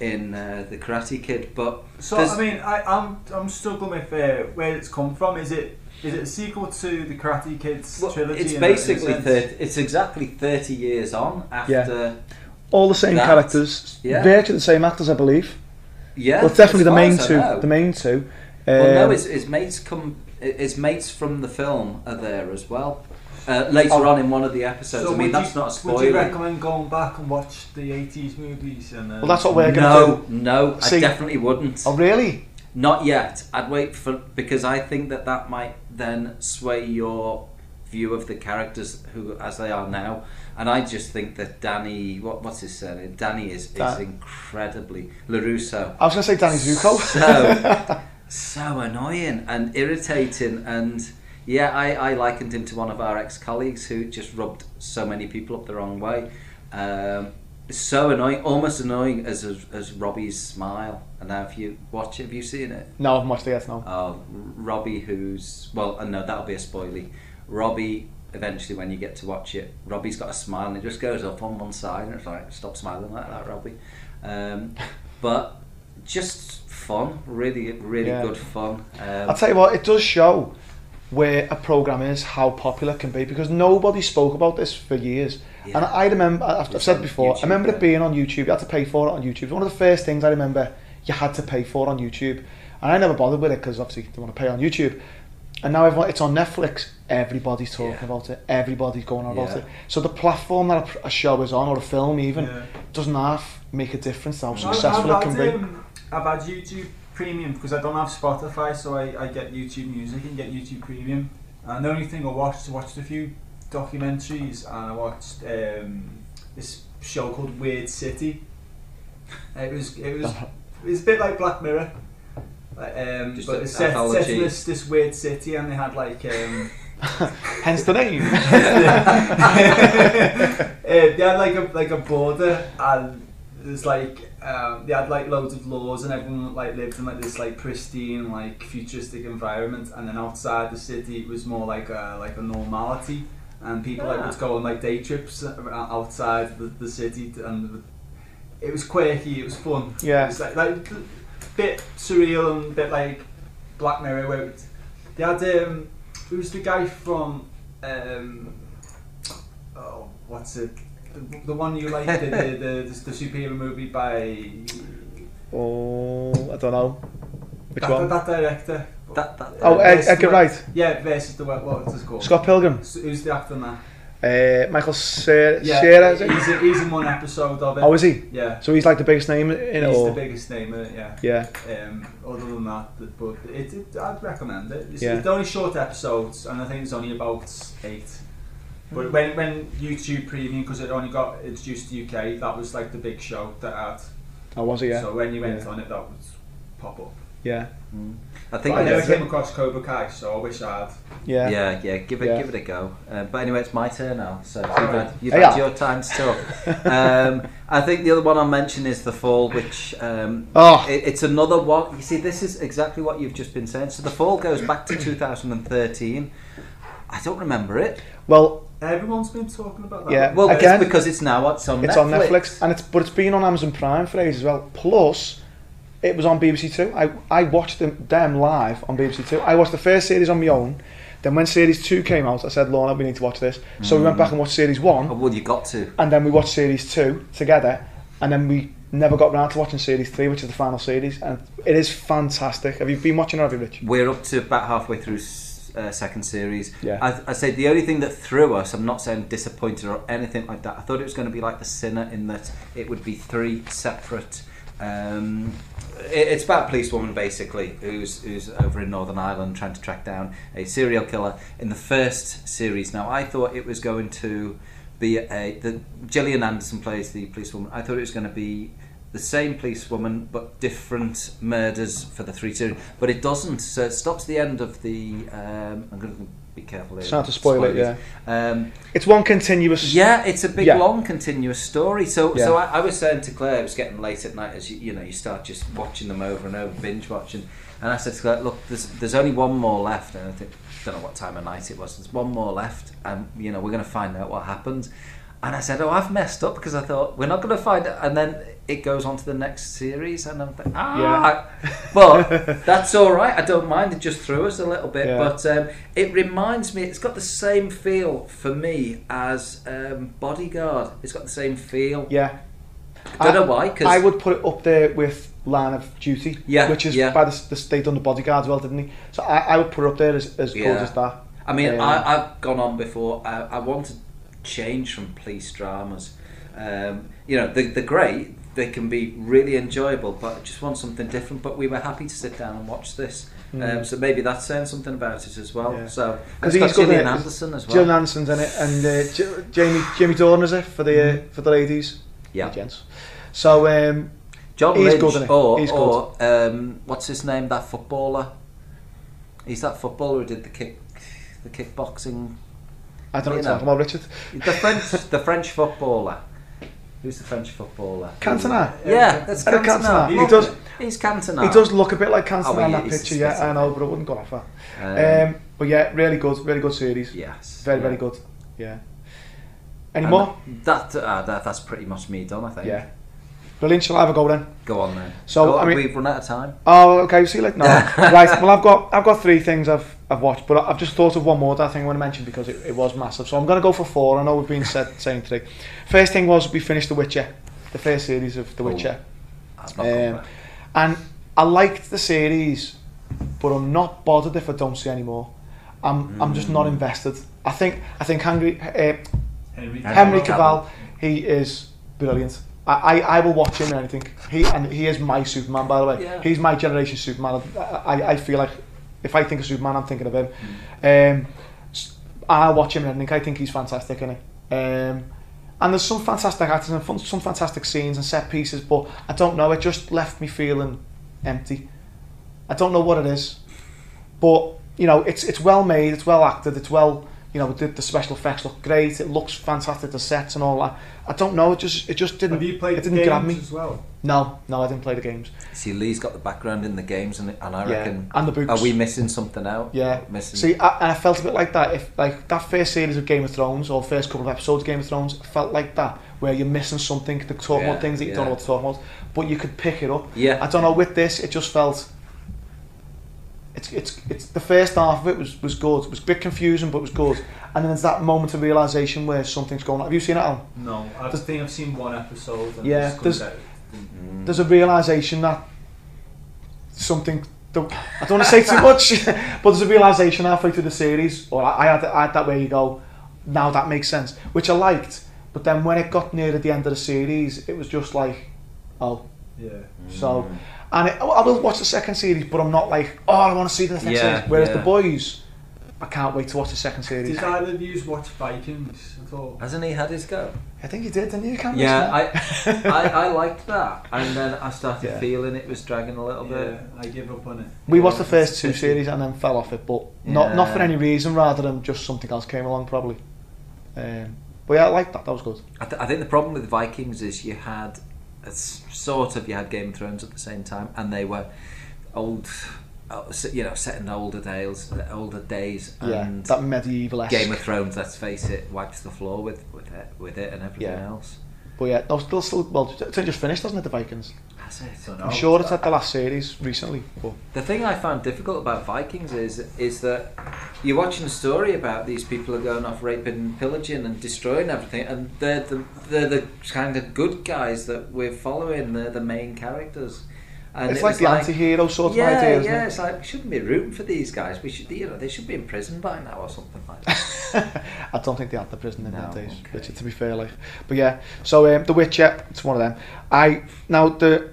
in uh, the Karate Kid, but So I mean, I, I'm I'm struggling with uh, where it's come from. Is it is it a sequel to the Karate Kids well, trilogy? it's in a- in a basically sense? 30, it's exactly thirty years on after. All the same That- characters, yeah. virtually the same actors, I believe. Yeah, well, definitely the far main as I two. The main two. Well, no, Um, his, his mates come. His mates from the film are there as well. Uh, later Oh. on in one of the episodes. I mean, that's you, not a Would spoiler. you recommend going back and watch the 80s movies? And, uh, Well, that's what we're going to no, do. no, See- I definitely wouldn't. Oh, really? Not yet. I'd wait for because I think that that might then sway your view of the characters who as they are now. And I just think that Danny, what what's his surname? Danny is, is Dan- incredibly Larusso. I was going to say Danny Zuko. So so annoying and irritating and yeah, I, I likened him to one of our ex colleagues who just rubbed so many people up the wrong way. Um, so annoying, almost annoying as as, Robbie's smile. And now, if you watch it, have you seen it? no, I've watched it yet, no. Oh, Robbie, who's well, uh, no, that'll be a spoilie. Robbie, eventually, when you get to watch it, Robbie's got a smile and it just goes up on one side, and it's like, stop smiling like that, Robbie. Um, but just fun, really, really Yeah. good fun. Um, I'll tell you what, it does show where a program is, how popular it can be, because nobody spoke about this for years. yeah. And I remember, I've, I've said before, YouTube, I remember yeah. it being on YouTube. You had to pay for it on YouTube. It one of the first things I remember you had to pay for on YouTube. And I never bothered with it because obviously they want to pay on YouTube. And now everyone, it's on Netflix. Everybody's talking Yeah. about it. Everybody's going on about it. So the platform that a, a show is on, or a film even, doesn't half make a difference how I've- successful I've it can had, be. um, I've had YouTube Premium because I don't have Spotify, so I, I get YouTube Music and get YouTube Premium. And the only thing I watched, I watched a few documentaries and I watched um, this show called Weird City. It was it was it was a bit like Black Mirror. Like, um, Just but a it's set, set anthology. in this, this weird city and they had like um, Hence the name. uh, they had like a like a border and there's like um, they had like loads of laws and everyone like lived in like this like pristine like futuristic environment and then outside the city it was more like a like a normality and people like Ah. would go on like day trips uh, outside the, the city and it was quirky it was fun Yeah. it's like, like a bit surreal and a bit like Black Mirror where it, they had um who's the guy from um oh what's it the, the one you like the, the, the, the superhero movie by oh, I don't know. Which that, one? that director that, that, Oh, Uh, Ed, Edgar the- Wright. yeah versus the what what's it called Scott Pilgrim. So who's the actor in that Uh, Michael Cera, yeah Cera, is it? he's, in- he's in one episode of it Oh, is he? yeah So he's like the biggest name in it, he's or? the biggest name in it yeah yeah. Um, other than that, th- but it, it, I'd recommend it. It's, Yeah. it's only short episodes, and I think it's only about eight. But when, when YouTube Premium, because it only got introduced to UK, that was like the big show that had. Oh, was he? Yeah. So when you went Yeah. on it, that would pop up. Yeah. Mm. I But think I never it's- came across Cobra Kai, so I wish I had. Yeah. Yeah, yeah, give it, Yeah. give it a go. Uh, but anyway, it's my turn now. So you've Alright. had, you've Hey, had your time to talk. um, I think the other one I'll mention is the fall, which um, Oh, it, it's another one. You see, this is exactly what you've just been saying. So the fall goes back to 2013. I don't remember it. well, Everyone's been talking about that. Yeah, Well, Again, it's because it's now it's on Netflix. it's Netflix. on Netflix, and it's but it's been on Amazon Prime for ages as well. Plus, it was on BBC Two. I I watched them them live on BBC Two. I watched the first series on my own. Then when series two came out, I said, Lorna, we need to watch this. So we went back and watched series one. Oh, well, you got to. and then we watched series two together, and then we never got round to watching series three, which is the final series, and it is fantastic. Have you been watching it, have you, Rich? We're up to about halfway through s- uh, second series. Yeah. I, I say the only thing that threw us, I'm not saying disappointed or anything like that. I thought it was going to be like The Sinner in that it would be three separate. Um, it, it's about a policewoman basically who's who's over in Northern Ireland trying to track down a serial killer. In the first series, now I thought it was going to be a the Gillian Anderson plays the policewoman. I thought it was going to be the same policewoman but different murders for the three series, but it doesn't. So it stops the end of the. Um, I'm going to be careful here. Try not to spoil it, Spoilers. Um, It's one continuous. yeah, it's a big, Yeah. long, continuous story. So, Yeah. so I, I was saying to Claire, it was getting late at night as you, you know, you start just watching them over and over, binge watching. And I said to Claire, look, there's there's only one more left, and I think don't know what time of night it was. There's one more left, and you know we're going to find out what happens. And I said, "Oh, I've messed up because I thought we're not going to find it." And then it goes on to the next series, and I'm like, "Ah, but that's all right. I don't mind. It just threw us a little bit, Yeah. but um, it reminds me. It's got the same feel for me as um, Bodyguard. It's got the same feel. Yeah. I don't know why. Because I would put it up there with Line of Duty, Yeah, which is yeah. by the, the they done the bodyguard as well, didn't he? So I, I would put it up there as, as good Yeah. as that. I mean, Um, I, I've gone on before. I, I want to change from police dramas. Um, you know, they, they're great. They can be really enjoyable, but I just want something different. But we were happy to sit down and watch this. Mm. Um, so maybe that's saying something about it as well. Yeah. So 'Cause it's got he's in Gillian it. Anderson as well. Gillian Anderson's in it, and uh, J- Jamie Jamie Dornan is it for the uh, for the ladies, yeah, the gents. So um, John He's Lynch, good, isn't he? or, He's or um, what's his name? That footballer. He's that footballer who did the kick, the kickboxing. I don't know You what you're know. talking about, Richard. The French, the French footballer. Who's the French footballer? Cantona. Yeah, that's Eric Cantona. Cantona. He Look, does- He's Cantona. He does look a bit like Cantona Oh, in that picture, yeah, I know, but I wouldn't go off that. Um, Um, but yeah, really good, really good series. yes. Very, yeah. very good. Yeah. Any And more? That, uh, that that's pretty much me done. I think. Yeah. Brilliant. Shall I have a go then? Go on then. So, Go I mean- we've run out of time. Oh, okay. See, like no. right. Well, I've got I've got three things I've I've watched, but I've just thought of one more that I think I want to mention because it, it was massive. So I'm going to go for four. I know we've been said, saying three. First thing was we finished The Witcher, the first series of The Oh. Witcher, I've not Um, and I liked the series, but I'm not bothered if I don't see any more. I'm I'm just not Mm. invested. I think I think Henry uh, Henry, Henry Henry Cavill. Cavill, he is brilliant. I, I, I will watch him and anything. He and he is my Superman, by the way. Yeah. He's my generation Superman. I, I, I feel like if I think of Superman, I'm thinking of him. Mm. Um, I'll watch him and anything. I think he's fantastic in it. Um, and there's some fantastic actors and fun, some fantastic scenes and set pieces, but I don't know. It just left me feeling empty. I don't know what it is, but you know, it's it's well made, it's well acted, it's well, you know, the, the special effects look great, it looks fantastic, the sets and all that. I don't know, it just it just didn't Have you played it the didn't grab games me. as well? No, no, I didn't play the games. See, Lee's got the background in the games, and, and I yeah, reckon. and the books. Are we missing something out? Yeah. Missing. See, I, I felt a bit like that. If like that first series of Game of Thrones or first couple of episodes of Game of Thrones felt like that, where you're missing something, they're talking Yeah, about things that you don't know what to talk about, but you could pick it up. yeah. I don't know. With this, it just felt. It's it's it's the first half of it was was good. It was a bit confusing, but it was good. And then there's that moment of realization where something's going on. Have you seen it, Alan? No, I There's- think I've seen one episode. And Yeah, there's- get- Mm. There's a realization that something. Don't, I don't want to say too much, but there's a realization halfway through the series, or I, I had I had that where you go, now that makes sense, which I liked. But then when it got near the end of the series, it was just like, oh, yeah. so. And it, I will watch the second series, but I'm not like, oh, I want to see the next Yeah, series. Whereas yeah. the boys, I can't wait to watch the second series. Did either of you watch Vikings at all? Hasn't he had his go? I think he did, didn't you? Cameron? Yeah, I, I, I liked that, and then I started Yeah. feeling it was dragging a little bit. Yeah, I gave up on it. We watched the first two series and then fell off it, but not not for any reason, rather than just something else came along probably. Um, but yeah, I liked that. That was good. I, th- I think the problem with Vikings is you had a s- sort of you had Game of Thrones at the same time, and they were old, uh, you know, set in older days, older days, yeah, and that medieval Game of Thrones. Let's face it, wipes the floor with with it, with it and everything Yeah. else. But yeah, no, still, still, well, it's just finished, hasn't it, the Vikings? That's it. Don't know. I'm sure it's at the last series recently, but The thing I found difficult about Vikings is is that you're watching a story about these people are going off raping, and pillaging, and destroying everything, and they're the they're the kind of good guys that we're following. They're the main characters. And it's it like was the anti-hero sort of yeah, idea, isn't yeah. it? It's like we shouldn't be rooting for these guys. We should, you know, they should be in prison by now or something like that. I don't think they had the prison in No, them days, okay. Richard, to be fair. Like, but yeah, so um, The Witcher, it's one of them. I now the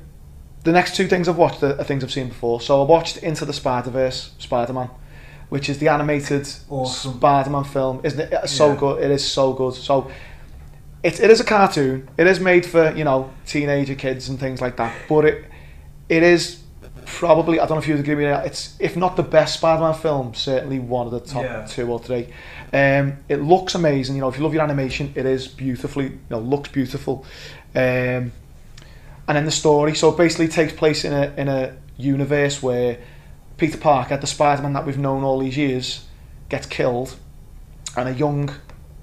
the next two things I've watched are, are things I've seen before. So I watched Into the Spider Verse, Spider Man, which is the animated Awesome. Spider Man film, isn't it? It's so Yeah. good. It is so good. So. It, it is a cartoon. It is made for you know teenager kids and things like that. But it it is probably I don't know if you would agree with me. It's if not the best Spider-Man film, certainly one of the top Yeah. two or three. Um, it looks amazing. You know, if you love your animation, it is beautifully. You know, looks beautiful. Um, and then the story. So it basically takes place in a in a universe where Peter Parker, the Spider-Man that we've known all these years, gets killed, and a young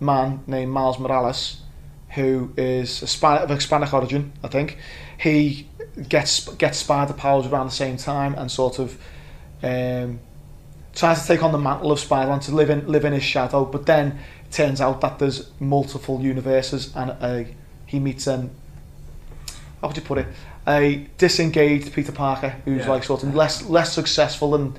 man named Miles Morales who is a Span- of Hispanic origin, I think. He gets gets spider powers around the same time and sort of um, tries to take on the mantle of Spider-Man to live in live in his shadow. But then it turns out that there's multiple universes, and uh, he meets an how would you put it? A disengaged Peter Parker who's Yeah. like sort of less less successful than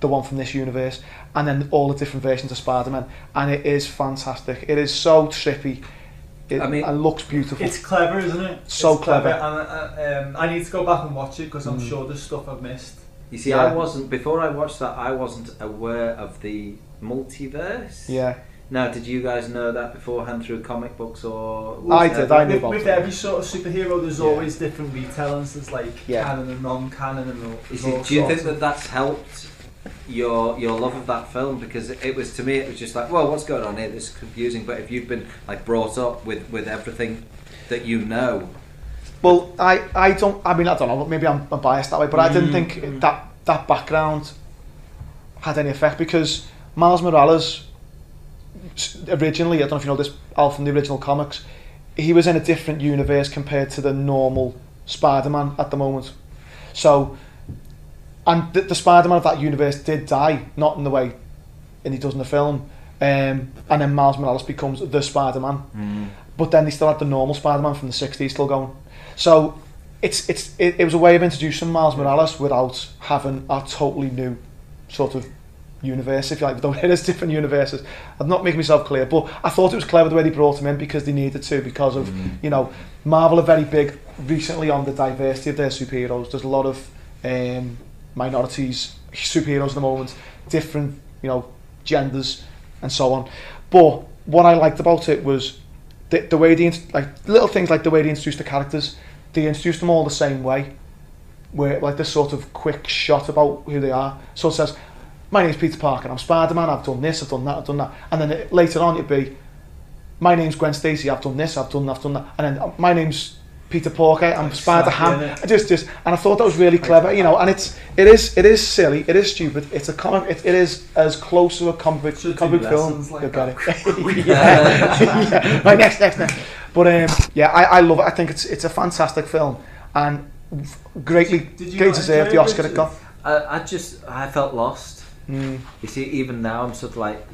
the one from this universe, and then all the different versions of Spider-Man, and it is fantastic. It is so trippy. It, I mean- and looks beautiful. It's clever, isn't it? So It's clever. And uh, um, I need to go back and watch it because I'm Mm. sure there's stuff I've missed. You see, Yeah. I wasn't before I watched that. I wasn't aware of the multiverse. yeah, Now, did you guys know that beforehand through comic books or? I did, I knew With, with every sort of superhero, there's Yeah. always different retellings. There's like Yeah. canon and non-canon and all. You there's see, all do you think sorts that that's helped your your love of that film? Because it was to me, it was just like, well, what's going on here? This is confusing. But if you've been like brought up with with everything that you know, Well, I, I don't. I mean, I don't know. Maybe I'm, I'm biased that way, but I didn't Mm. think that that background had any effect because Miles Morales originally, I don't know if you know this, all from the original comics, he was in a different universe compared to the normal Spider-Man at the moment. So, and the, the Spider-Man of that universe did die, not in the way, and he does in the film. Um, and then Miles Morales becomes the Spider-Man but then they still had the normal Spider-Man from the 60s still going. So it's it's it, it was a way of introducing Miles Morales without having a totally new sort of universe, if you like. Though it is different universes. I'm not making myself clear, but I thought it was clever the way they brought him in because they needed to because of you know Marvel are very big recently on the diversity of their superheroes. There's a lot of um, minorities superheroes at the moment, different you know genders and so on. But what I liked about it was the, the way they like little things like the way they introduced the characters. They introduced them all the same way, where like this sort of quick shot about who they are. So it says, "My name's Peter Parker. I'm Spider Man. I've done this. I've done that. I've done that." And then it, later on, it'd be, "My name's Gwen Stacy. I've done this. I've done that. I've done that." And then my name's Peter. I'm Like Spider Ham. just just and I thought that was really clever, you know. And it's it is it is silly. It is stupid. It's a comic. It, it is as close to a comic Should comic film. like You'll get it. yeah. yeah. Right, next, next, next. But um, yeah, I, I love it. I think it's it's a fantastic film and greatly Did you great not deserved the Oscar it got. I, I just I felt lost. Mm. You see, even now I'm sort of like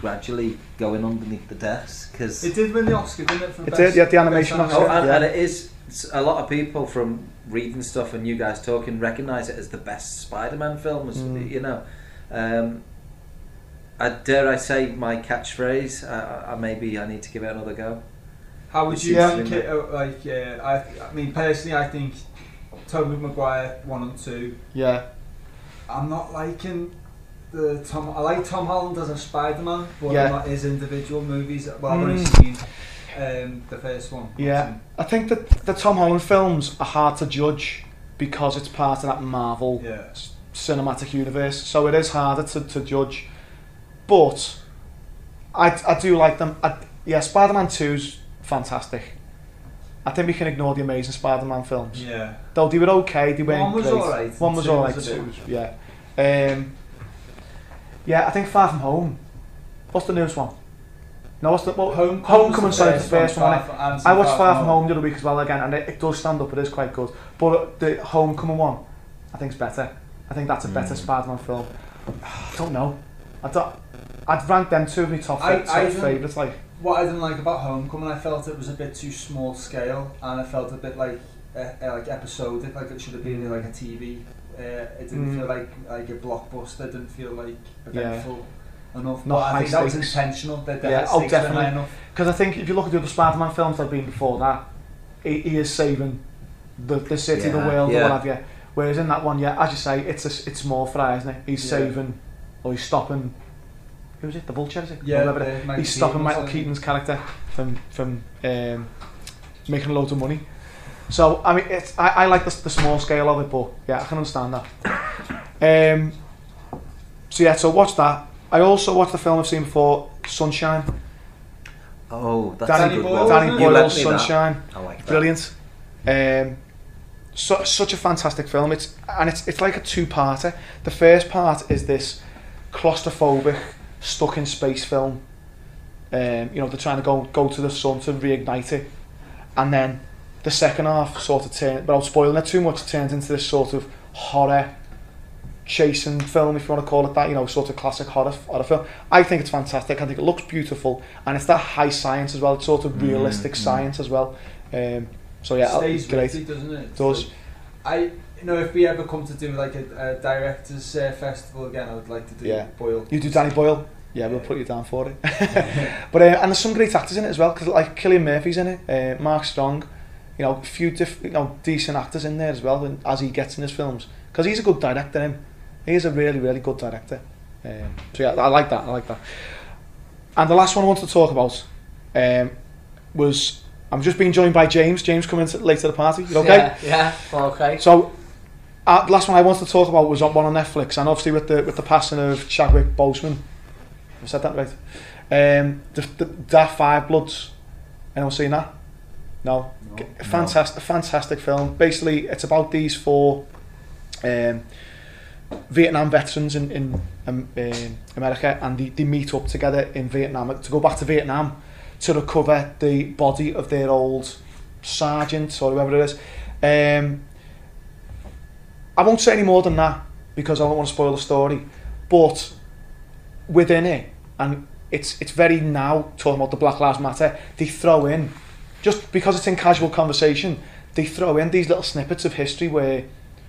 gradually going underneath the desk because It did win the Oscar, didn't it? For It best, did, yeah, the animation best Oscar. Oh, and, Yeah. and it is a lot of people from reading stuff and you guys talking recognise it as the best Spider-Man film. As, Mm. You know, um, I dare I say my catchphrase. I, I, maybe I need to give it another go. How would you Yeah. think it? uh, Like, uh, I, I mean, personally, I think Tobey Maguire one and two. Yeah, I'm not liking the Tom. I like Tom Holland as a Spider-Man, but Yeah. not his individual movies. Well, I've only Mm. seen um, the first one. yeah. I think that the Tom Holland films are hard to judge because it's part of that Marvel Yeah. cinematic universe, so it is harder to, to judge. But I, I do like them. I, yeah, Spider-Man 2's fantastic. I think we can ignore the Amazing Spider-Man films. Yeah. Though they were okay, they weren't One was alright, One was alright too. Yeah. Um, yeah, I think Far From Home. What's the newest one? No, what's the well, Homecoming, Homecoming? Sorry, the first one. Far From- and I watched Far Far From From Home the other week as well again, and it, it does stand up. It is quite good. But the Homecoming one, I think is better. I think that's a better Mm. Spider-Man film. I don't know. I don't. I'd rank them two of my top, I- top I favourites. Like, What I didn't like about Homecoming, I felt it was a bit too small scale, and I felt a bit like uh, uh, like episodic, like it should have been like a TV. Uh, it didn't Mm. feel like like a blockbuster. It didn't feel like Yeah. eventful enough. Not but I high think that was intentional. That Yeah, yeah, oh, definitely. high enough. Because I think if you look at the other Spider-Man films that have been before that, he, he is saving the, the city, the world, yeah. or what have you. Whereas in that one, yeah, as you say, it's a, it's more fry, isn't it? He's Yeah. saving, or he's stopping. Who is it? The Vulture, is it? Yeah, Or whatever uh, Michael he's stopping Keaton, Michael Keaton's character from from um, making loads of money. So I mean, it's I, I like the, the small scale of it, but yeah, I can understand that. Um, so yeah, so watch that. I also watched the film I've seen before, Sunshine. Oh, that's Danny a good Boyle, one. Danny wasn't it? You lent Boyle's me that. Sunshine. I like that. Brilliant. Um, su- such a fantastic film. It's and it's it's like a two-parter. The first part is this claustrophobic, stuck in space film, Um, you know, they're trying to go go to the sun to reignite it, and then the second half sort of turn, without spoiling it too much, turns into this sort of horror chasing film, if you want to call it that. You know, sort of classic horror horror film. I think it's fantastic. I think it looks beautiful, and it's that high science as well. It's sort of realistic Mm, mm. science as well. Um, so yeah, stays great. with doesn't it? It does. I, you know, if we ever come to do like a, a directors uh, festival again, I would like to do Yeah. Boyle. You do Danny Boyle? Yeah, we'll put you down for it. but uh, and there's some great actors in it as well, because like Cillian Murphy's in it, uh, Mark Strong, you know, a few diff- you know decent actors in there as well, and as he gets in his films, because he's a good director. Him, he's a really really good director. Um, so yeah, I like that. I like that. And the last one I wanted to talk about um, was I'm just being joined by James. James coming late to the party. You okay? Yeah, yeah, well, okay. So, uh, the last one I wanted to talk about was on one on Netflix, and obviously with the with the passing of Chadwick Boseman. Have I said that right? Um, the, the that Five Bloods. Anyone seen that? No. No. Fantastic, fantastic film. Basically, it's about these four um, Vietnam veterans in in, um, in America, and they, they meet up together in Vietnam to go back to Vietnam to recover the body of their old sergeant or whoever it is. Um, I won't say any more than that because I don't want to spoil the story. But within it, and it's it's very now talking about the Black Lives Matter, they throw in just because it's in casual conversation, they throw in these little snippets of history where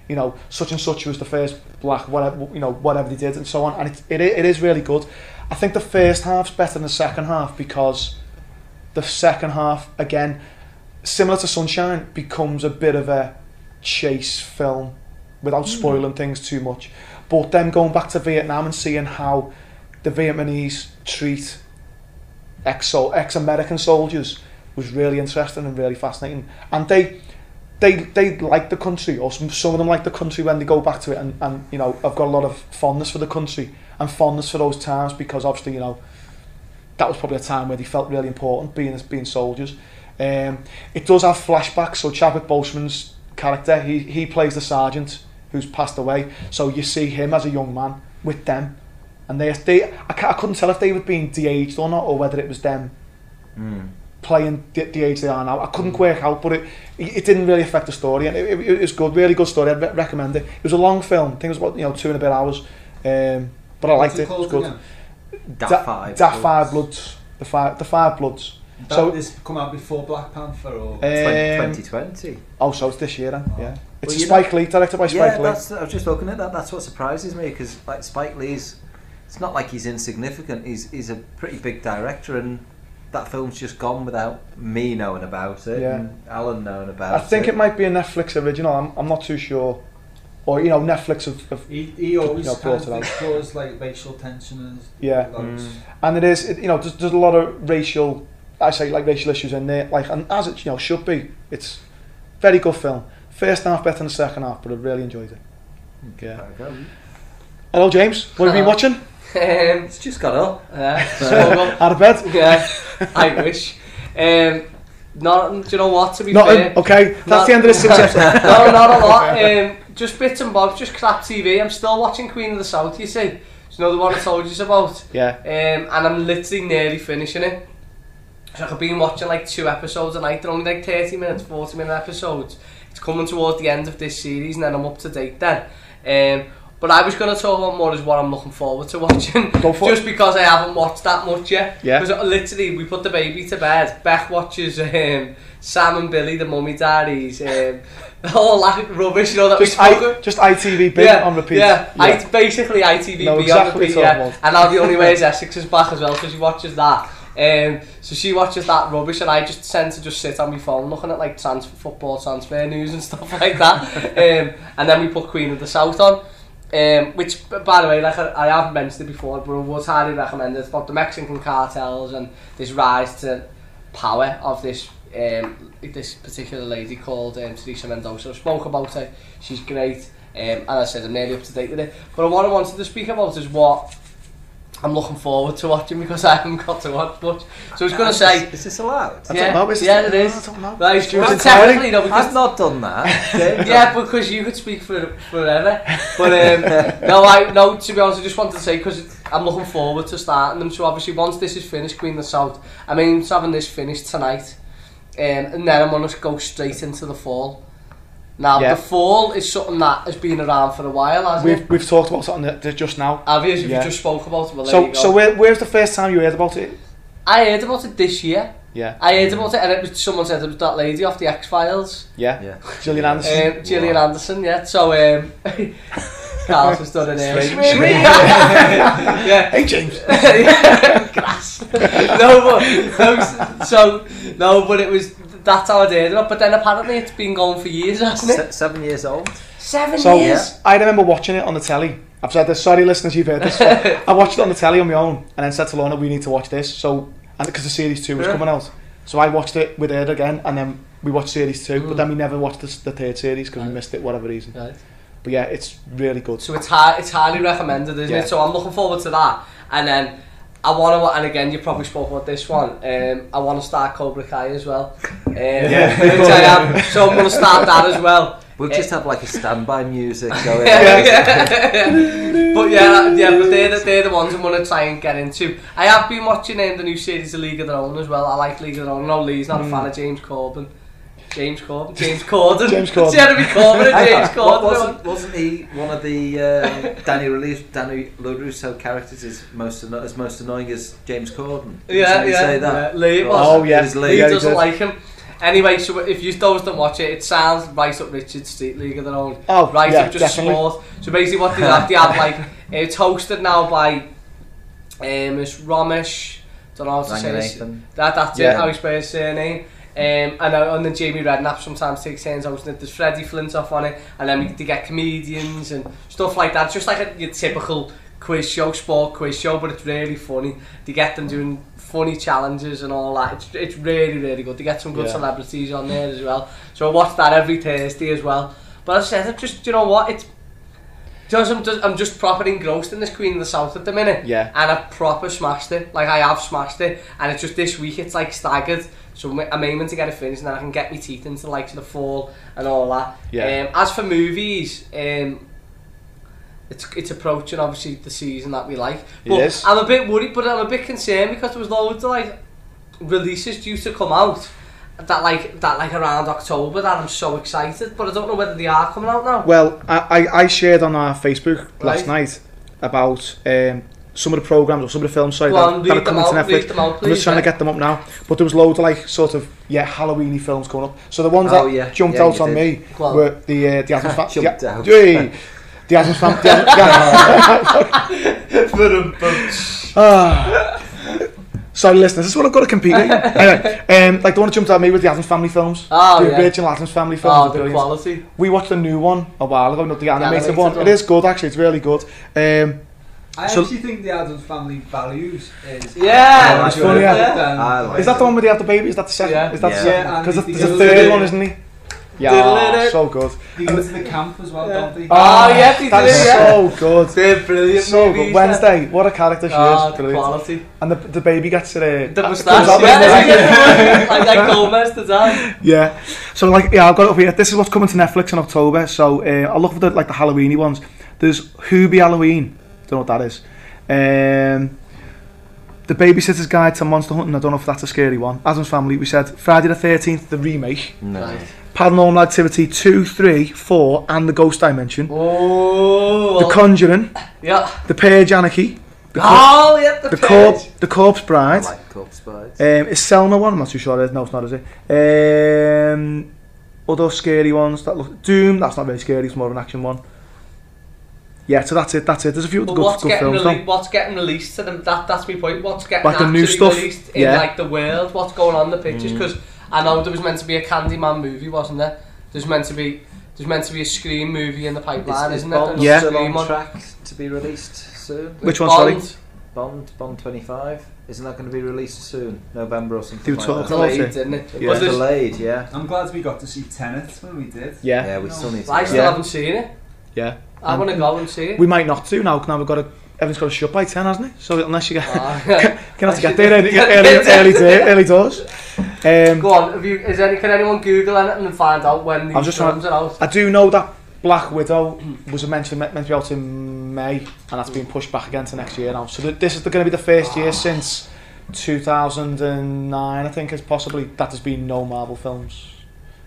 you know such and such was the first black whatever you know whatever they did and so on, and it it, it is really good. I think the first half's better than the second half because the second half again similar to Sunshine becomes a bit of a chase film without hmm. spoiling things too much. But them going back to Vietnam and seeing how the Vietnamese treat ex ex American soldiers was really interesting and really fascinating. And they they they like the country, or some, some of them like the country when they go back to it. And, and you know, I've got a lot of fondness for the country and fondness for those times because obviously you know that was probably a time where they felt really important being being soldiers. Um, it does have flashbacks. So Chadwick Boseman's character, he he plays the sergeant who's passed away. So you see him as a young man with them, and they they I, I couldn't tell if they were being de-aged or not, or whether it was them Mm. Playing the, the age they are now. I couldn't work out, but it it didn't really affect the story, and it, it, it was good, really good story. I'd re- recommend it. It was a long film. I think it was about you know two and a bit hours, um, but I What's liked it. It was good. again? Daft Da- Five. Daft Five Bloods. The five, the five bloods. That So- this come out before Black Panther or Um, 2020. Oh, so it's this year then. Yeah, it's Well, a you Spike Lee, directed by Yeah, Spike Lee. that's, I was just looking at that. That's what surprises me because like Spike Lee's, it's not like he's insignificant. He's he's a pretty big director, and that film's just gone without me knowing about it. Yeah. and Alan knowing about it. I think it. it might be a Netflix original. I'm, I'm not too sure, or you know, Netflix have, have he, he always Yeah, kind brought of it out. explores like racial tension and yeah. Mm. and it is it, you know there's, there's a lot of racial I say like racial issues in there like and as it you know should be it's very good film first half better than the second half but I really enjoyed it yeah There we go. hello James what have you been watching Um, It's just got gone Yeah. Arbed? Yeah. I wish. Um, not, do you know what, to be Not, fair? okay, that's Not- the end of the no, not a lot. Um, just bits and bobs, just crap TV. I'm still watching Queen of the South, you see. It's another one I told you about. Yeah. Um, and I'm literally nearly finishing it. So I've been watching like two episodes a night. They're only like 30 minutes, 40 minute episodes. It's coming towards the end of this series and then I'm up to date then. Um, but I was going to talk about more as what I'm looking forward to watching. Go for Just because I haven't watched that much yet. Yeah. Because literally, we put the baby to bed. Beck watches um, Sam and Billie, the Mummy Diaries. Um, all that rubbish, you know, that just, we I, just ITV on repeat yeah, I, basically ITV Know on repeat, yeah. And now the only way is Essex is back as well, so she watches that. Um, so she watches that rubbish, and I just tend to just sit on my phone looking at like transfer, football transfer news and stuff like that. um, and then we put Queen of the South on. Um, which, by the way, like I, I have mentioned it before, but was highly recommended about the Mexican cartels and this rise to power of this um, this particular lady called um, Teresa Mendoza. I spoke about her, she's great, um, and I said I'm nearly up to date with it. But what I wanted to speak about is what I'm looking forward to watching because I haven't got to watch much. So I was going to say... Is this allowed? Yeah, know, is yeah it is. I don't know. Right. Well, technically, no, because... I've not done that. yeah, yeah, because you could speak for forever. But um, no, I, no, to be honest, I just wanted to say, because I'm looking forward to starting them. So obviously, once this is finished, Queen of the South, I mean, having this finished tonight, um, and then I'm going to go straight into the fall. Now, Yeah. the fall is something that has been around for a while, hasn't We've, it? we've talked about something that, that just now. Have you? Yeah. you just spoke about it, well, there So, you go. so where, where's the first time you heard about it? I heard about it this year. Yeah, I heard about it, and it was someone said it was that lady off the X Files. yeah. Yeah. Gillian Anderson. Um, Gillian Anderson, yeah. So, um, Carl's just done an air. Yeah. hey, James. Grass. no, but, no, so, no, but it was, that's how I did it. But then apparently it's been going for years, hasn't it? Se- seven years old. Seven So, years. I remember watching it on the telly. I've said this, sorry listeners, you've heard this. I watched it on the telly on my own and then said to Lorna, we need to watch this. So, and because the series two was Yeah. coming out. So I watched it with her again and then we watched series two, Mm. but then we never watched the, the third series because we missed it, whatever reason. Right. But yeah, it's really good. So it's high, it's highly recommended, isn't Yeah. it? So I'm looking forward to that. And then I want to, and again, you probably spoke about this one. Um, I want to start Cobra Kai as well. Um, Yeah. which I am. So I'm going to start that as well. We'll just have like a standby music going. but yeah, yeah, but they're the, they're the ones I'm going to try and get into. I have been watching um, the new series of League of Their Own as well. I like League of Their Own. No, Lee's not a fan of James Corbyn. James Corbyn? James Corden. James Corden. Jeremy Corbyn and James Corden. wasn't, wasn't he one of the uh, Danny, Release, Danny LaRusso characters is most anno- as most annoying as James Corden? Yeah, yeah, say that? yeah. Lee. Oh, yeah. Lee Lee. Yeah, doesn't like him. Anyway, so if you those don't watch it, it sounds right up Richard Street League of their own. Oh, right yeah, up just definitely. sport. So basically, what they have, they have like it's hosted now by um, it's Romesh. Don't know how to say this. That that's Yeah. it. How you spell his surname. Um, and, and then Jamie Redknapp sometimes takes turns hosting it. There's Freddie Flintoff on it, and then we, they get comedians and stuff like that. It's just like a your typical quiz show, sport quiz show, but it's really funny. They get them doing funny challenges and all that. It's, it's really really good. They get some good Yeah. celebrities on there as well. So I watch that every Thursday as well. But as I said, it just you know what it's. Just, I'm, just, I'm just proper engrossed in this Queen of the South at the minute Yeah. and I've proper smashed it. Like I have smashed it, and it's just this week it's like staggered. So I'm- I'm aiming to get it finished, and then I can get my teeth into like the fall and all that. Yeah. Um, as for movies, um, it's it's approaching obviously the season that we like. But is. I'm a bit worried, but I'm a bit concerned because there was loads of like releases due to come out. That like that like around October that I'm so excited, but I don't know whether they are coming out now. Well, I, I, I shared on our Facebook last night about um, some of the programs or some of the films sorry, that, are coming to Netflix. out, I'm just trying to get them up now. But there was loads of like sort of yeah Halloweeny films coming up. So the ones Oh, that yeah. jumped Yeah, out on did. me were the uh, the Addams Family. Jumped out. The, the Addams Family. ah. Sorry, listeners. This is what I've got to compete with. anyway, um, like the one that jumped out at me was the Addams Family films. Oh, the yeah. original Addams Family films. Oh, the quality. We watched a new one a while ago, not the animated, animated one. one. It is good actually. It's really good. Um, I So- actually think the Addams Family values is Yeah, it's funny, yeah. like is that the one where they have the baby? Is that the second? Yeah. Is that Yeah. the Yeah, Because the- there's a third the- one, isn't he? Yeah, so good. They go to the camp as well, don't they? Oh, yeah, they that do, is yeah. so good. They're brilliant So movies, good. Wednesday, what a character she Oh, is. Brilliant. quality. And the, the baby gets it. Uh, The comes moustache, yeah, yeah, yeah. like, like Gomez to Dan. Yeah. So like yeah, I've got it up here. This is what's coming to Netflix in October. So uh, I'll look for the like the Halloweeny ones. There's Hubie Halloween. Don't know what that is. Um, the Babysitter's Guide to Monster Hunting. I don't know if that's a scary one. Addams Family. We said Friday the 13th, the remake. No. Right. Paranormal Activity 2, 3, 4, and The Ghost Dimension. Oh, The Conjuring. yeah. The Purge Anarchy. The, Cor- Oh, yeah, the, the, page. Corp- the Corpse I Bride. like Corpse Spides. Um, is Selma one? I'm not too sure. it is. No, it's not, is it? Um, other scary ones that look Doom. That's not very scary. It's more of an action one. Yeah, so that's it. That's it. There's a few But good, what's good getting films. rele- what's getting released to them? That that's my point. What's getting Like the new actually stuff? released in Yeah. like the world? What's going on in the pictures? Mm. Because I know there was meant to be a Candyman movie, wasn't there? There's meant to be there's meant to be a Scream movie in the pipeline, is, isn't Bond there? There's a Yeah. still Scream on track to be released soon? Which one, Bond, sorry? Bond, Bond 25. Isn't that going to be released soon? November or something They were like talking that? Delayed, it. didn't it? Yeah. But It's delayed, yeah. I'm glad we got to see Tenet when we did. Yeah, Yeah, we still need to. I still Yeah. haven't seen it. yeah. I want to go and see it. We might not do now. Now we've got a everything's got to shut by 10, hasn't it? So unless you get, Ah. can have to get there early, early, early, day, early doors. Um, Go on, have you, is any, can anyone Google anything and find out when these I'm just trying- films are out? I do know that Black Widow was to, meant to be out in May, and that's been pushed back again to next year now. So th- this is going to be the first year since 2009, I think, is possibly that there's been no Marvel films.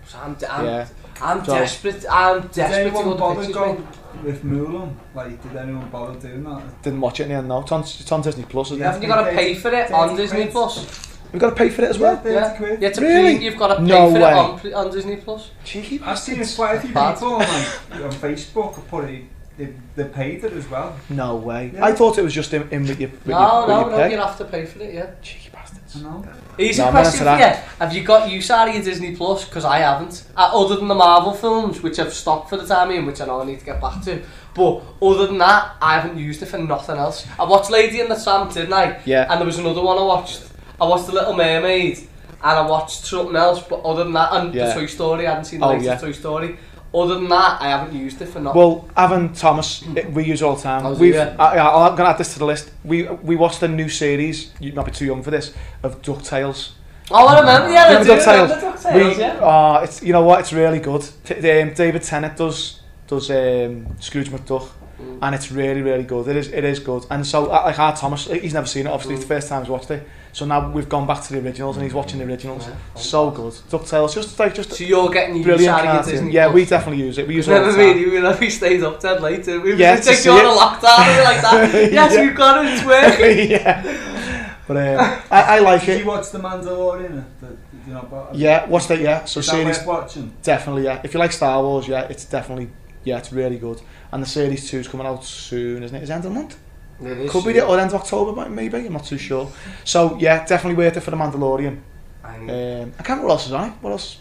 So I'm, I'm, Yeah. I'm So- desperate, I'm Did desperate to anyone go to bother pictures, go mate. with Mulan? Like, did anyone bother doing that? Didn't watch it in the end, no. It's on, it's on Disney Plus, isn't Yeah. it? Haven't you got to pay for it on Disney. Plus? We've got to pay for it as well. Yeah, Yeah. quid. Yeah, it's Really? pre, you've got to pay No for way. it on, on Disney Plus. Cheeky I've seen quite a few Bad. people like, on Facebook have put it, they, they paid it as well. No way. Yeah. I thought it was just in, in with your, with No, your, with no, your no, You'll have to pay for it, yeah. Cheeky bastards. I know. Easy No, question not for you. Have you got use out of your Disney Plus? Because I haven't. Uh, other than the Marvel films, which I've stopped for the time being, which I know I need to get back to. But other than that, I haven't used it for nothing else. I watched Lady and the Tramp, didn't I? Yeah. And there was another one I watched. I watched The Little Mermaid, and I watched something else. But other than that, and Yeah. the Toy Story, I hadn't seen the Oh, latest yeah. Toy Story. Other than that, I haven't used it for nothing. Well, Evan Thomas, hmm. it, we use all the time. We've, yeah. I, I'm going to add this to the list. We we watched a new series, you might be too young for this, of DuckTales. Oh, I remember, yeah, I do. DuckTales. Remember DuckTales, we, yeah. uh, it's, you know what, it's really good. T um, David Tennant does, does um, Scrooge McDuck. Mm. And it's really, really good. It is, it is good. And so, like, our Thomas, he's never seen it, obviously, mm. it's the hmm. first time he's watched it. So now we've gone back to the originals, and he's watching the originals. Yeah. So good. Ducktales, just like just So you're getting use brilliant out of your Yeah, we definitely use it. We use it all Never the made time. you realise we stayed up dead late. didn't We Yeah, just take you on it. a lockdown and we're like that. Yes, Yeah. we've got it, it's working. yeah. But um, I, I like Did it. you watch The Mandalorian? The, the, you know, Yeah, what's that? Yeah, so Is that series watching? definitely. Yeah, if you like Star Wars, yeah, it's definitely yeah, it's really good. And the series two is coming out soon, isn't it? it? Is it end of the month? Could be the or end of October, maybe. I'm not too sure. So yeah, definitely worth it for the Mandalorian. And Um, I can't remember what else is on it. What else?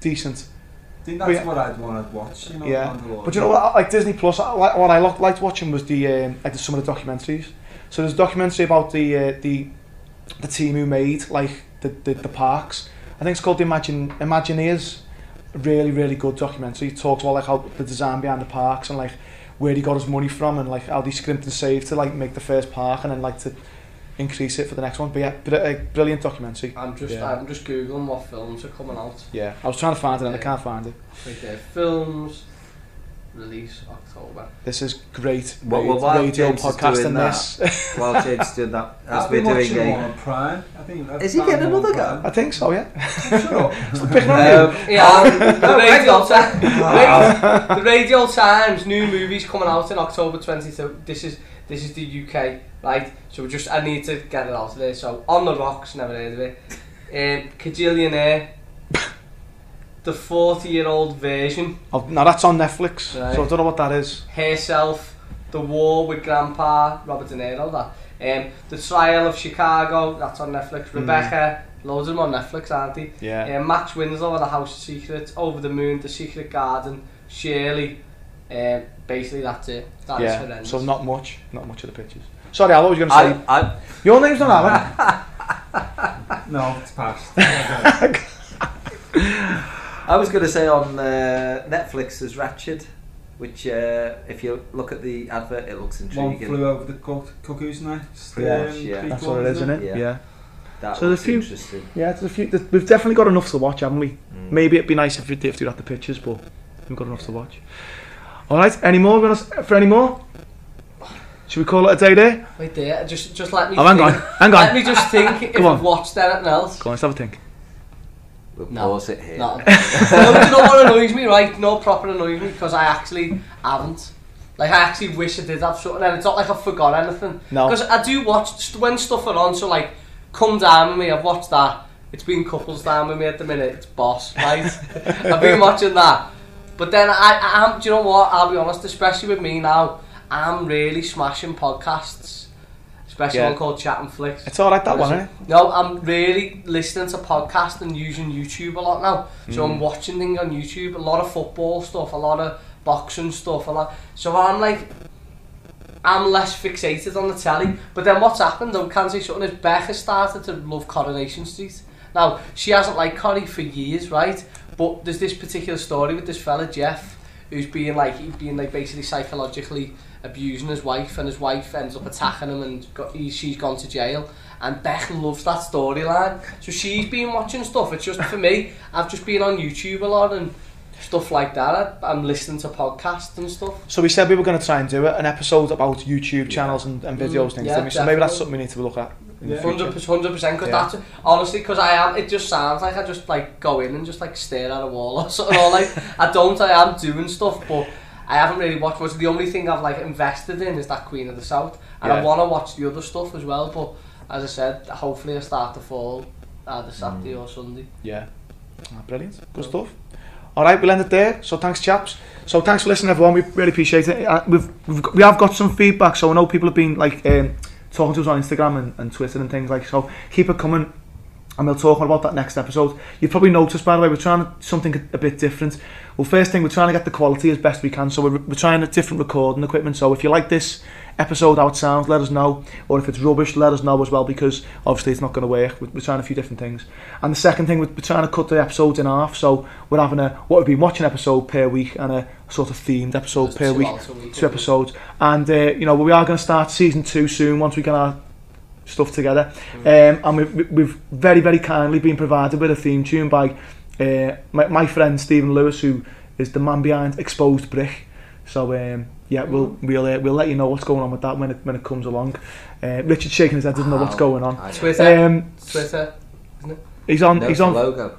Decent. I think that's yeah. what I'd want to watch, you know, Yeah. Mandalorian. But you know what? Like Disney Plus, I, like, what I liked watching was the um, like the, some of the documentaries. So there's a documentary about the uh, the the team who made like the, the, the parks. I think it's called the Imagine Imagineers. Really really good documentary. It talks about like how the design behind the parks and like where he got his money from and like how they scrimped and saved to like make the first park and then like to increase it for the next one. But yeah, br a brilliant documentary. I'm just yeah. I'm just googling what films are coming out. Yeah, I was trying to find it and yeah. I can't find it. Okay, uh, films. Release October. This is great Well, well, ra- while radio James podcasting. doing This. While James doing that, as I've we're been doing watching one a... on Prime. I think that's Is he getting another Prime. I think so. Yeah. Shut up. Picking on you. Um, Yeah, the, radio hang Ti- the Radio Times new movies coming out in October 23rd. This is this is the UK, right? So we just I need to get it out of there. So on the rocks, never heard of it. Um, Kajillionaire, the 40 year old version. Oh, now that's on Netflix, Right. so I don't know what that is. herself, The War with Grandpa, Robert De Niro, that. Um, the Trial of Chicago, that's on Netflix. Rebecca, loads of them on Netflix, aren't they? Yeah. Um, Max Winslow and The House of Secrets, Over the Moon, The Secret Garden, Shirley. Um, basically, that's it. That is yeah. horrendous. So not much, not much of the pictures. Sorry, Al, what was you going to say? I, I, Your name's not Alan. No, it's past. I was going to say on uh, Netflix there's Ratched, which uh, if you look at the advert, it looks intriguing. One flew over the cook- cuckoo's nest. Yeah, um, yeah. That's what it is, isn't it? Yeah. Yeah. That So looks the few- interesting. Yeah, there's a few. there's- We've definitely got enough to watch, haven't we? Mm. Maybe it'd be nice if we if we got the pictures, but we've got enough to watch. All right. Any more? Gonna for any more? Should we call it a day there? Wait there, just, just let me Oh, hang think. on, hang on. Let me just think if Come on. I've watched anything else. Go on, let's have a think. We'll No. pause it here. No, no, do you know what annoys me, right? No proper annoys me because I actually haven't. Like, I actually wish I did have something, and it's not like I forgot anything. No. Because I do watch when stuff are on, so like, Come Dine with Me, I've watched that. It's been couples down with me at the minute, it's Boss, right? I've been watching that. But then I, I am, do you know what? I'll be honest, especially with me now, I'm really smashing podcasts. Especially Yeah. one called Chat and Flix. It's all right that one, isn't it? No, I'm really listening to podcasts and using YouTube a lot now. So Mm. I'm watching things on YouTube, a lot of football stuff, a lot of boxing stuff, a lot. So I'm like, I'm less fixated on the telly. But then what's happened, though, can I say something, is Beck has started to love Coronation Street. Now, she hasn't liked Corrie for years, right? But there's this particular story with this fella, Geoff, who's being like, he's being like basically psychologically abusing his wife, and his wife ends up attacking him, and got, he, she's gone to jail. And Beck loves that storyline. So she's been watching stuff. It's just for me, I've just been on YouTube a lot and stuff like that. I'm listening to podcasts and stuff. So we said we were going to try and do it, an episode about YouTube channels and, and videos mm, things. Yeah, so maybe that's something we need to look at. Yeah. 100%, 100% cause yeah. that's, honestly, because I am, it just sounds like I just like go in and just like stare at a wall or something, or like, I don't, I am doing stuff, but I haven't really watched much. The only thing I've like invested in is that Queen of the South, and I want to watch the other stuff as well. But as I said, hopefully I start to fall either Saturday or Sunday. Yeah. Ah, brilliant. Good stuff. All right, we'll end it there. So thanks, chaps. So thanks for listening, everyone. We really appreciate it. Uh, we've, we've got, we have got some feedback. So I know people have been like um, talking to us on Instagram and, and Twitter and things like. So keep it coming, and we'll talk more about that next episode. You've probably noticed, by the way, we're trying something a, bit different. Well, first thing, we're trying to get the quality as best we can. So we're, we're trying a different recording equipment. So if you like this episode, how it sounds, let us know. Or if it's rubbish, let us know as well because obviously it's not going to work. We're, we're trying a few different things. And the second thing, we're, we're trying to cut the episodes in half. So we're having a what we've been watching episode per week and a sort of themed episode There's per week, week, two episodes. And uh, you know we are going to start season two soon once we get our stuff together. Um, and we've, we've very very kindly been provided with a theme tune by uh, my, my friend Stephen Lewis, who is the man behind Exposed Brick. So um, yeah, we'll we'll uh, we'll let you know what's going on with that when it when it comes along. Uh, Richard shaking his head doesn't know what's going on. Twitter, Um, Twitter. he's on No, he's on logo.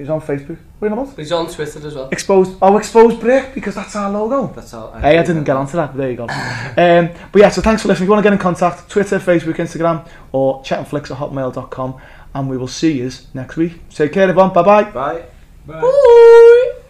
He's on Facebook. Wait a minute. He's on Twitter as well. Exposed. Oh, exposed brick because that's our logo. That's all. Hey, I didn't get onto that. But there you go. um, but yeah, so thanks for listening. If you want to get in contact, Twitter, Facebook, Instagram, or chatandflix at hotmail.com, and we will see you next week. Take care, everyone. Bye bye. Bye. Bye. Bye.